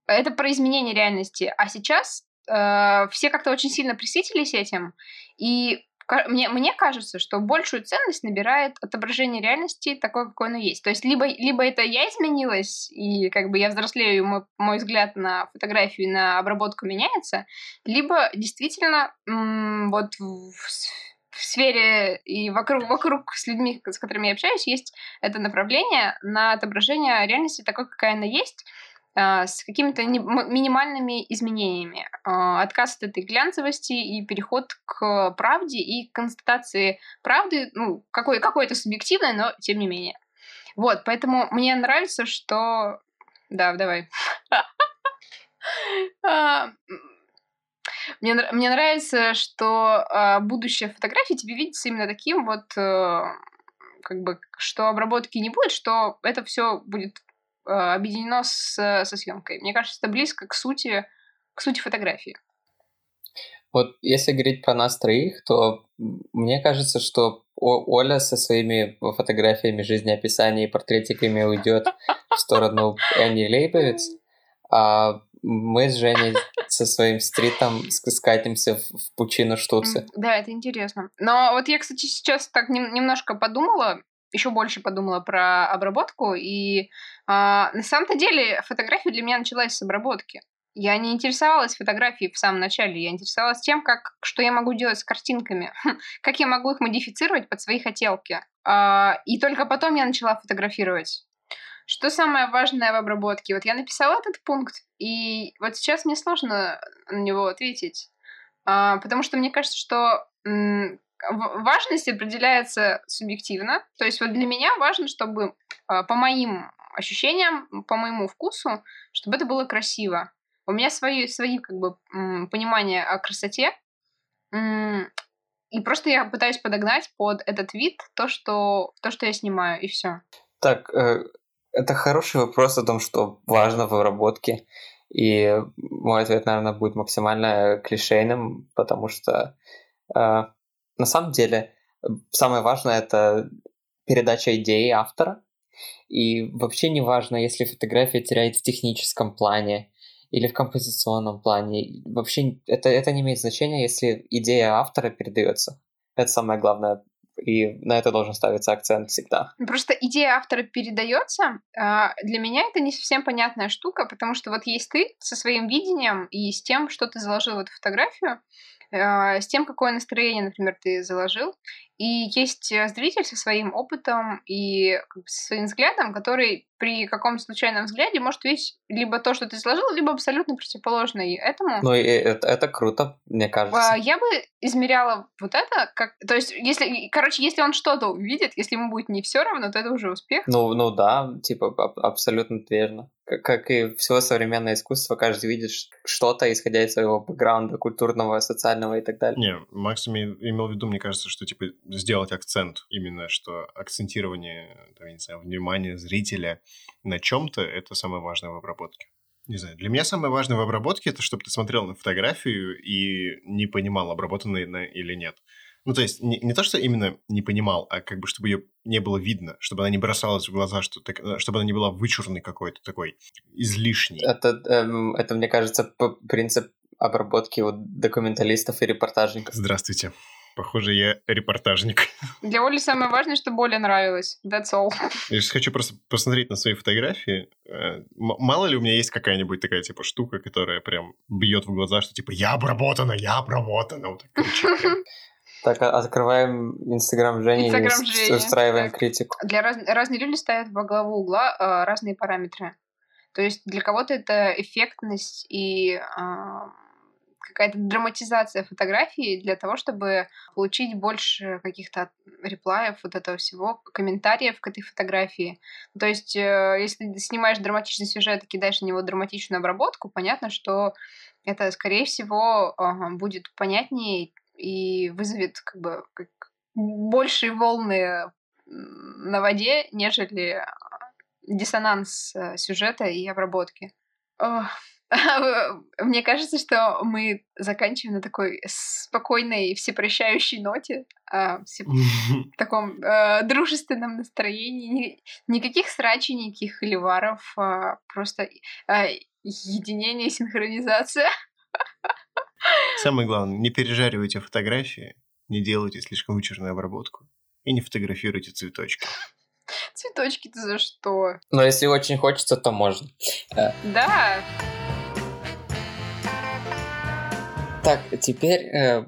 это про изменение реальности. А сейчас э, все как-то очень сильно присытились этим, и мне, мне кажется, что большую ценность набирает отображение реальности такой, какой оно есть. То есть либо, либо это я изменилась, и как бы я взрослею, и мой, мой взгляд на фотографию и на обработку меняется, либо действительно м- вот в, в сфере и вокруг, вокруг с людьми, с которыми я общаюсь, есть это направление на отображение реальности такой, какая она есть, с какими-то минимальными изменениями. А, отказ от этой глянцевости и переход к правде и констатации правды, ну, какой, какой-то субъективной, но тем не менее. Вот, поэтому мне нравится, что... Да, давай. А, мне, мне нравится, что будущее фотографии тебе видится именно таким вот, э, как бы, что обработки не будет, что это все будет э, объединено с, со съемкой. Мне кажется, это близко к сути, к сути фотографии. Вот если говорить про нас троих, то мне кажется, что Оля со своими фотографиями жизнеописания и портретиками уйдет в сторону Энни Лейбовиц, а мы с Женей со своим стритом скатимся в пучину штуцы. Да, это интересно. Но вот я, кстати, сейчас так немножко подумала, еще больше подумала про обработку, и а, на самом-то деле фотография для меня началась с обработки. Я не интересовалась фотографией в самом начале, я интересовалась тем, как, что я могу делать с картинками, как я могу их модифицировать под свои хотелки. А, и только потом я начала фотографировать. Что самое важное в обработке? Вот я написала этот пункт, и вот сейчас мне сложно на него ответить, а, потому что мне кажется, что важность определяется субъективно. То есть вот для меня важно, чтобы а, по моим ощущениям, по моему вкусу, чтобы это было красиво. У меня свои, свои как бы понимания о красоте, и просто я пытаюсь подогнать под этот вид то, что, то, что я снимаю, и все. Так, э, это хороший вопрос о том, что важно в обработке. И мой ответ, наверное, будет максимально клишейным, потому что э, на самом деле самое важное это передача идеи автора. И вообще не важно, если фотография теряет в техническом плане или в композиционном плане. Вообще это, это не имеет значения, если идея автора передается. Это самое главное и на это должен ставиться акцент всегда. Просто идея автора передается. А, для меня это не совсем понятная штука, потому что вот есть ты со своим видением и с тем, что ты заложил в эту фотографию, с тем, какое настроение, например, ты заложил. И есть э, зритель со своим опытом и со своим взглядом, который при каком-то случайном взгляде может видеть либо то, что ты сложил, либо абсолютно противоположное этому. Ну, и это, это круто, мне кажется. А, я бы измеряла вот это как... То есть, если... Короче, если он что-то увидит, если ему будет не все равно, то это уже успех. Ну, ну да, типа абсолютно верно. Как, как и все современное искусство, каждый видит что-то, исходя из своего бэкграунда, культурного, социального и так далее. Не, Макс имел в виду, мне кажется, что, типа, сделать акцент, именно что акцентирование, там, я не знаю, внимания зрителя на чем-то, это самое важное в обработке. Не знаю, для меня самое важное в обработке это, чтобы ты смотрел на фотографию и не понимал, обработана она или нет. Ну, то есть, не, не то, что именно не понимал, а как бы, чтобы ее не было видно, чтобы она не бросалась в глаза, что так, э, чтобы она не была вычурной какой-то такой, излишней. Это, эм, это мне кажется, принцип обработки у документалистов и репортажников. Здравствуйте. Похоже, я репортажник. Для Оли самое важное, чтобы Оле нравилось. That's all. Я сейчас хочу просто посмотреть на свои фотографии. Э, мало ли у меня есть какая-нибудь такая, типа, штука, которая прям бьет в глаза, что, типа, я обработана, я обработана. Вот так Так, а, открываем Инстаграм Жени и устраиваем так. критику. Для раз... разные люди ставят во главу угла э, разные параметры. То есть для кого-то это эффектность и э, какая-то драматизация фотографии для того, чтобы получить больше каких-то реплаев, вот этого всего, комментариев к этой фотографии. То есть, э, если ты снимаешь драматичный сюжет и кидаешь на него драматичную обработку, понятно, что это, скорее всего, будет понятнее и вызовет как бы как большие волны на воде, нежели диссонанс э, сюжета и обработки. Мне кажется, что мы заканчиваем на такой спокойной, всепрощающей ноте, а, в таком э, дружественном настроении. Никаких срачей, никаких ливаров, а просто э, единение, синхронизация. Самое главное, не пережаривайте фотографии, не делайте слишком вычурную обработку и не фотографируйте цветочки. Цветочки-то за что? Но если очень хочется, то можно. Э. Да. Так, теперь э,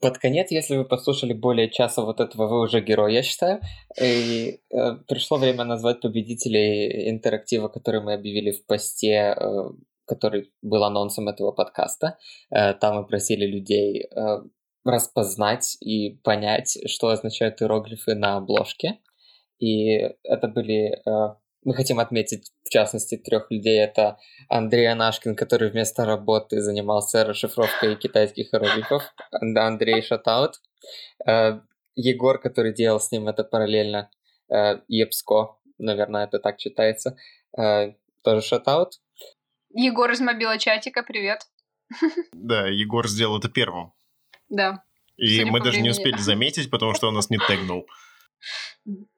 Под конец, если вы послушали более часа вот этого, вы уже герой, я считаю. И э, пришло время назвать победителей интерактива, который мы объявили в посте, э, который был анонсом этого подкаста. Э, там мы просили людей э, распознать и понять, что означают иероглифы на обложке. И это были э, мы хотим отметить, в частности, трех людей. Это Андрей Анашкин, который вместо работы занимался расшифровкой китайских иероглифов. Андрей Шатаут. Э, Егор, который делал с ним это параллельно. Э, Епско, наверное, это так читается. Э, тоже шатаут. Егор из мобила чатика, привет. Да, Егор сделал это первым. Да. И мы даже времени. не успели заметить, потому что он нас не тегнул.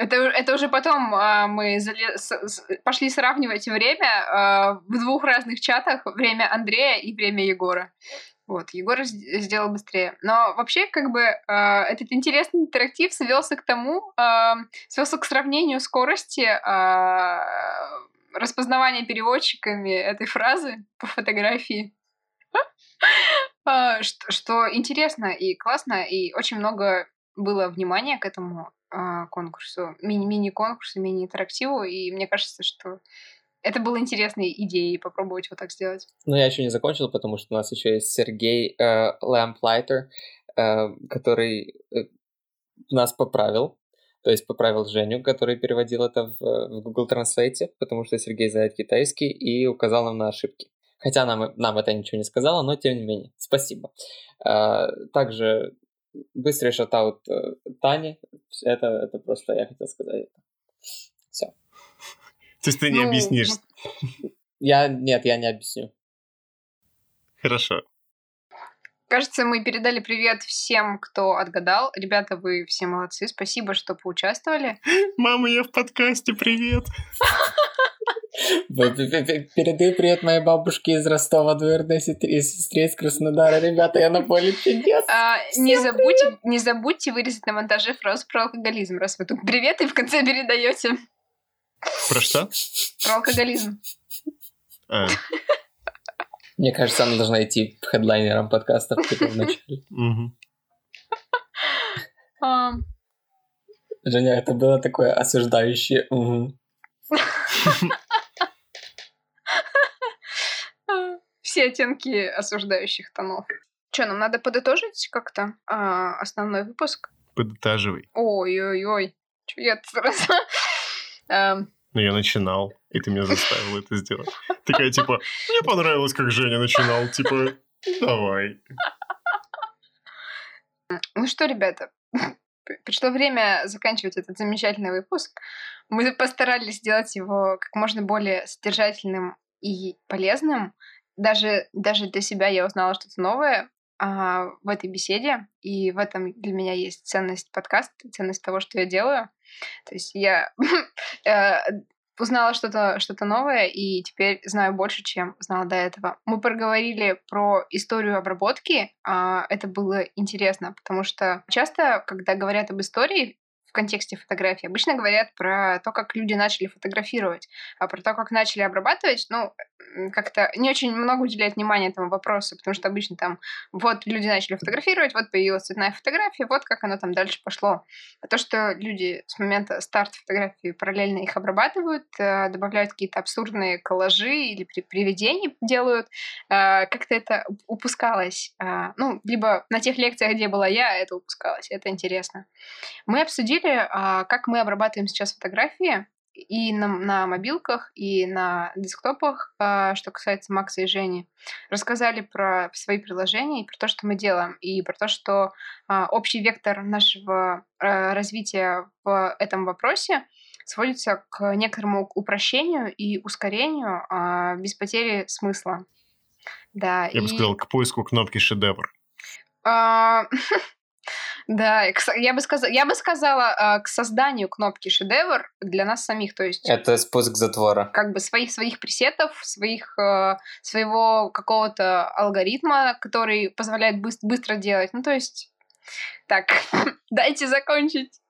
Это, это уже потом а, мы зали... с, с, пошли сравнивать время а, в двух разных чатах, время Андрея и время Егора. Вот, Егор сделал быстрее. Но вообще, как бы, э, этот интересный интерактив свелся к тому, э, свелся к сравнению скорости э, распознавания переводчиками этой фразы по фотографии. Что интересно и классно, и очень много было внимания к этому конкурсу, мини-конкурсу, мини-интерактиву, и мне кажется, что это было интересной идеей попробовать вот так сделать. Ну, я еще не закончил, потому что у нас еще есть Сергей э, Lamplighter, э, который э, нас поправил, то есть поправил Женю, который переводил это в, в Google Translate, потому что Сергей знает китайский и указал нам на ошибки. Хотя нам, нам это ничего не сказала, но тем не менее, спасибо. Э, также быстрый шатаут э, Тани. Это, это просто я хотел сказать. Все. То есть ты не ну, объяснишь? Я, нет, я не объясню. Хорошо. Кажется, мы передали привет всем, кто отгадал. Ребята, вы все молодцы. Спасибо, что поучаствовали. Мама, я в подкасте. Привет. Передай привет моей бабушке из Ростова, двоюродной сестре, из Краснодара. Ребята, я на поле чудес. А, не, забудьте, не забудьте вырезать на монтаже фразу про алкоголизм, раз вы тут привет и в конце передаете. Про что? Про алкоголизм. А. Мне кажется, она должна идти хедлайнером подкаста в начале. Женя, это было такое осуждающее. все оттенки осуждающих тонов. Что, нам надо подытожить как-то а, основной выпуск? Подытаживай. Ой-ой-ой. Че я сразу... Ну, я начинал, и ты меня заставил это сделать. Такая, типа, мне понравилось, как Женя начинал. Типа, давай. Ну что, ребята, пришло время заканчивать этот замечательный выпуск. Мы постарались сделать его как можно более содержательным и полезным даже, даже для себя я узнала что-то новое а, в этой беседе, и в этом для меня есть ценность подкаста, ценность того, что я делаю. То есть я э, узнала что-то что новое, и теперь знаю больше, чем знала до этого. Мы проговорили про историю обработки, а, это было интересно, потому что часто, когда говорят об истории, в контексте фотографии. Обычно говорят про то, как люди начали фотографировать, а про то, как начали обрабатывать, ну, как-то не очень много уделяет внимания этому вопросу, потому что обычно там вот люди начали фотографировать, вот появилась цветная фотография, вот как оно там дальше пошло. А то, что люди с момента старта фотографии параллельно их обрабатывают, э, добавляют какие-то абсурдные коллажи или приведения делают, э, как-то это упускалось. Э, ну, либо на тех лекциях, где была я, это упускалось. Это интересно. Мы обсудили, как мы обрабатываем сейчас фотографии, и на, на мобилках, и на десктопах, э, что касается Макса и Жени, рассказали про свои приложения и про то, что мы делаем, и про то, что э, общий вектор нашего э, развития в этом вопросе сводится к некоторому упрощению и ускорению без потери смысла. Да, Я и... бы сказал, к поиску кнопки шедевр. Да, я бы, сказала, я бы сказала а, к созданию кнопки шедевр для нас самих, то есть... Это спуск затвора. Как бы своих, своих пресетов, своих, э, своего какого-то алгоритма, который позволяет быстро, быстро делать. Ну, то есть... Так, дайте закончить.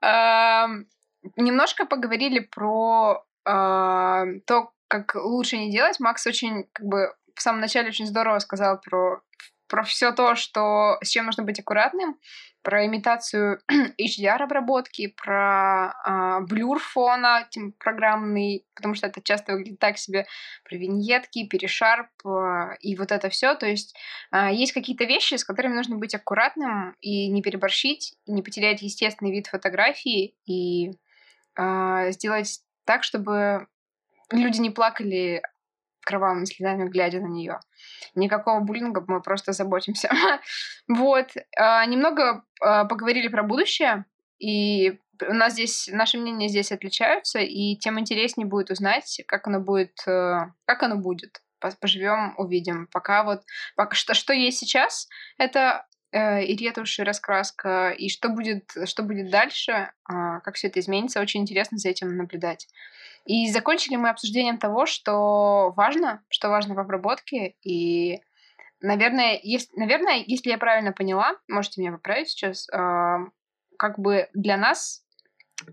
Немножко поговорили про а, то, как лучше не делать. Макс очень, как бы, в самом начале очень здорово сказал про про все то, что, с чем нужно быть аккуратным, про имитацию HDR-обработки, про э, блюр фона программный, потому что это часто выглядит так себе, про виньетки, перешарп э, и вот это все. То есть э, есть какие-то вещи, с которыми нужно быть аккуратным и не переборщить, и не потерять естественный вид фотографии и э, сделать так, чтобы люди не плакали кровавыми слезами, глядя на нее. Никакого буллинга, мы просто заботимся. вот. А, немного а, поговорили про будущее, и у нас здесь, наши мнения здесь отличаются, и тем интереснее будет узнать, как оно будет, э, как оно будет. Поживем, увидим. Пока вот, пока что, что есть сейчас, это э, и ретушь, и раскраска, и что будет, что будет дальше, э, как все это изменится, очень интересно за этим наблюдать. И закончили мы обсуждением того, что важно, что важно в обработке. И, наверное, если, наверное, если я правильно поняла, можете меня поправить сейчас, э, как бы для нас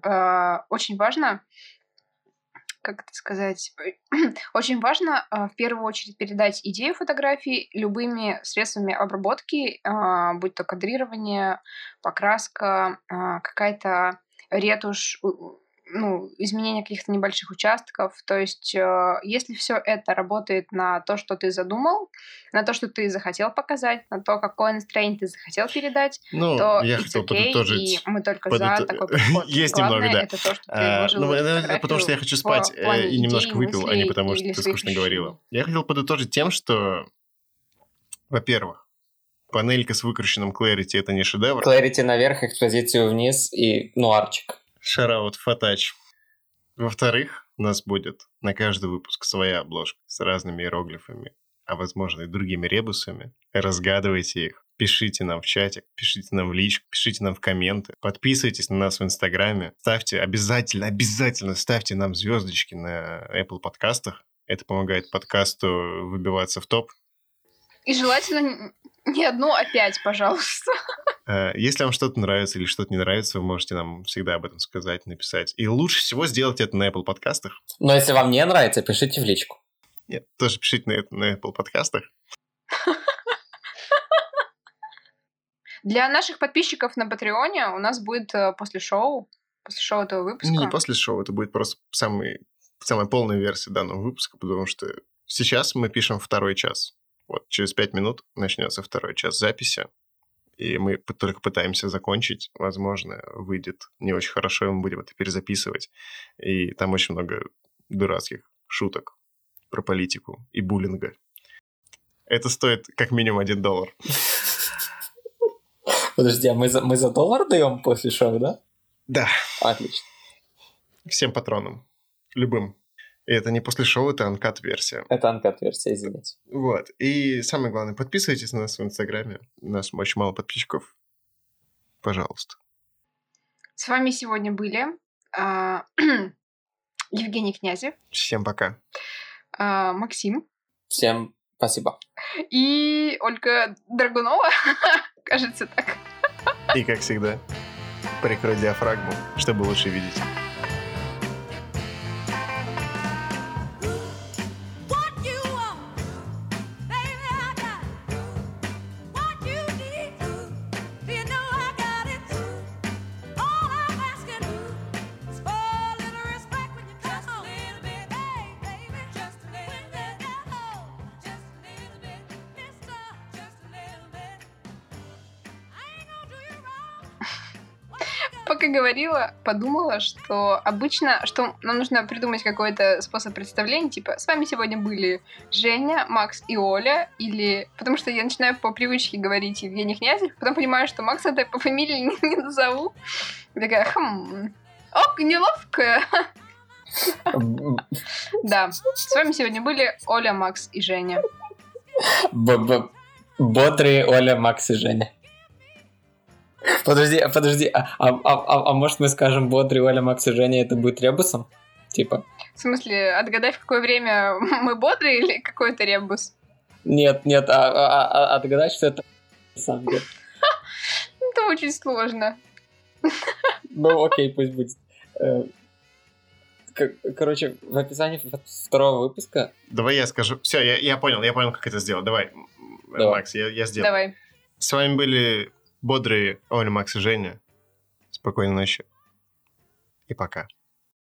э, очень важно, как это сказать, очень важно э, в первую очередь передать идею фотографии любыми средствами обработки, будь то кадрирование, покраска, какая-то ретушь, ну, изменение каких-то небольших участков. То есть, э, если все это работает на то, что ты задумал, на то, что ты захотел показать, на то, какое настроение ты захотел передать, ну, то я хотел okay, подытожить. И мы только под за это... такой подход. Есть Главное, немного, да. это то, что ты а, ну, это потому что я хочу спать э, и немножко выпил, а не потому что ты скучно говорила. Я хотел подытожить тем, что, во-первых, панелька с выкрученным Clarity — это не шедевр. Clarity наверх, экспозицию вниз и нуарчик. Шараут Фатач. Во-вторых, у нас будет на каждый выпуск своя обложка с разными иероглифами, а возможно и другими ребусами. Разгадывайте их. Пишите нам в чатик, пишите нам в личку, пишите нам в комменты. Подписывайтесь на нас в Инстаграме. Ставьте обязательно, обязательно ставьте нам звездочки на Apple подкастах. Это помогает подкасту выбиваться в топ. И желательно не одну, а пять, пожалуйста. Э, если вам что-то нравится или что-то не нравится, вы можете нам всегда об этом сказать, написать. И лучше всего сделать это на Apple подкастах. Но если вам не нравится, пишите в личку. Нет, тоже пишите на, это, на Apple подкастах. Для наших подписчиков на Патреоне у нас будет э, после шоу, после шоу этого выпуска. Не, не после шоу, это будет просто самый, самая полная версия данного выпуска, потому что сейчас мы пишем второй час. Вот через пять минут начнется второй час записи и мы только пытаемся закончить. Возможно, выйдет не очень хорошо, и мы будем это перезаписывать. И там очень много дурацких шуток про политику и буллинга. Это стоит как минимум один доллар. Подожди, а мы за, мы за доллар даем после шоу, да? Да. Отлично. Всем патронам. Любым. И это не после шоу, это анкат-версия. Это анкат-версия, извините. Вот. И самое главное, подписывайтесь на нас в Инстаграме. У нас очень мало подписчиков. Пожалуйста. С вами сегодня были а, Евгений Князев. Всем пока. А, Максим. Всем спасибо. И Ольга Драгунова. Кажется так. И как всегда, прикрой диафрагму, чтобы лучше видеть. Говорила, подумала, что обычно, что нам нужно придумать какой-то способ представления, типа, с вами сегодня были Женя, Макс и Оля, или... Потому что я начинаю по привычке говорить Евгений Князев, потом понимаю, что Макса это по фамилии не, не назову. И такая, хм, ок, неловко. Да, с вами сегодня были Оля, Макс и Женя. Бодрые Оля, Макс и Женя. Подожди, подожди, а, а, а, а может мы скажем бодрый Оля, Макс и Женя это будет ребусом? Типа. В смысле, отгадай, в какое время мы бодрые или какой это ребус? Нет, нет, а, а, а отгадать, что это сам деле. Это очень сложно. Ну, окей, пусть будет. Э, короче, в описании второго выпуска... Давай я скажу. Все, я, я понял, я понял, как это сделать. Давай. Давай. Макс, я, я сделаю. Давай. С вами были бодрые Оля, Макс и Женя. Спокойной ночи. И пока.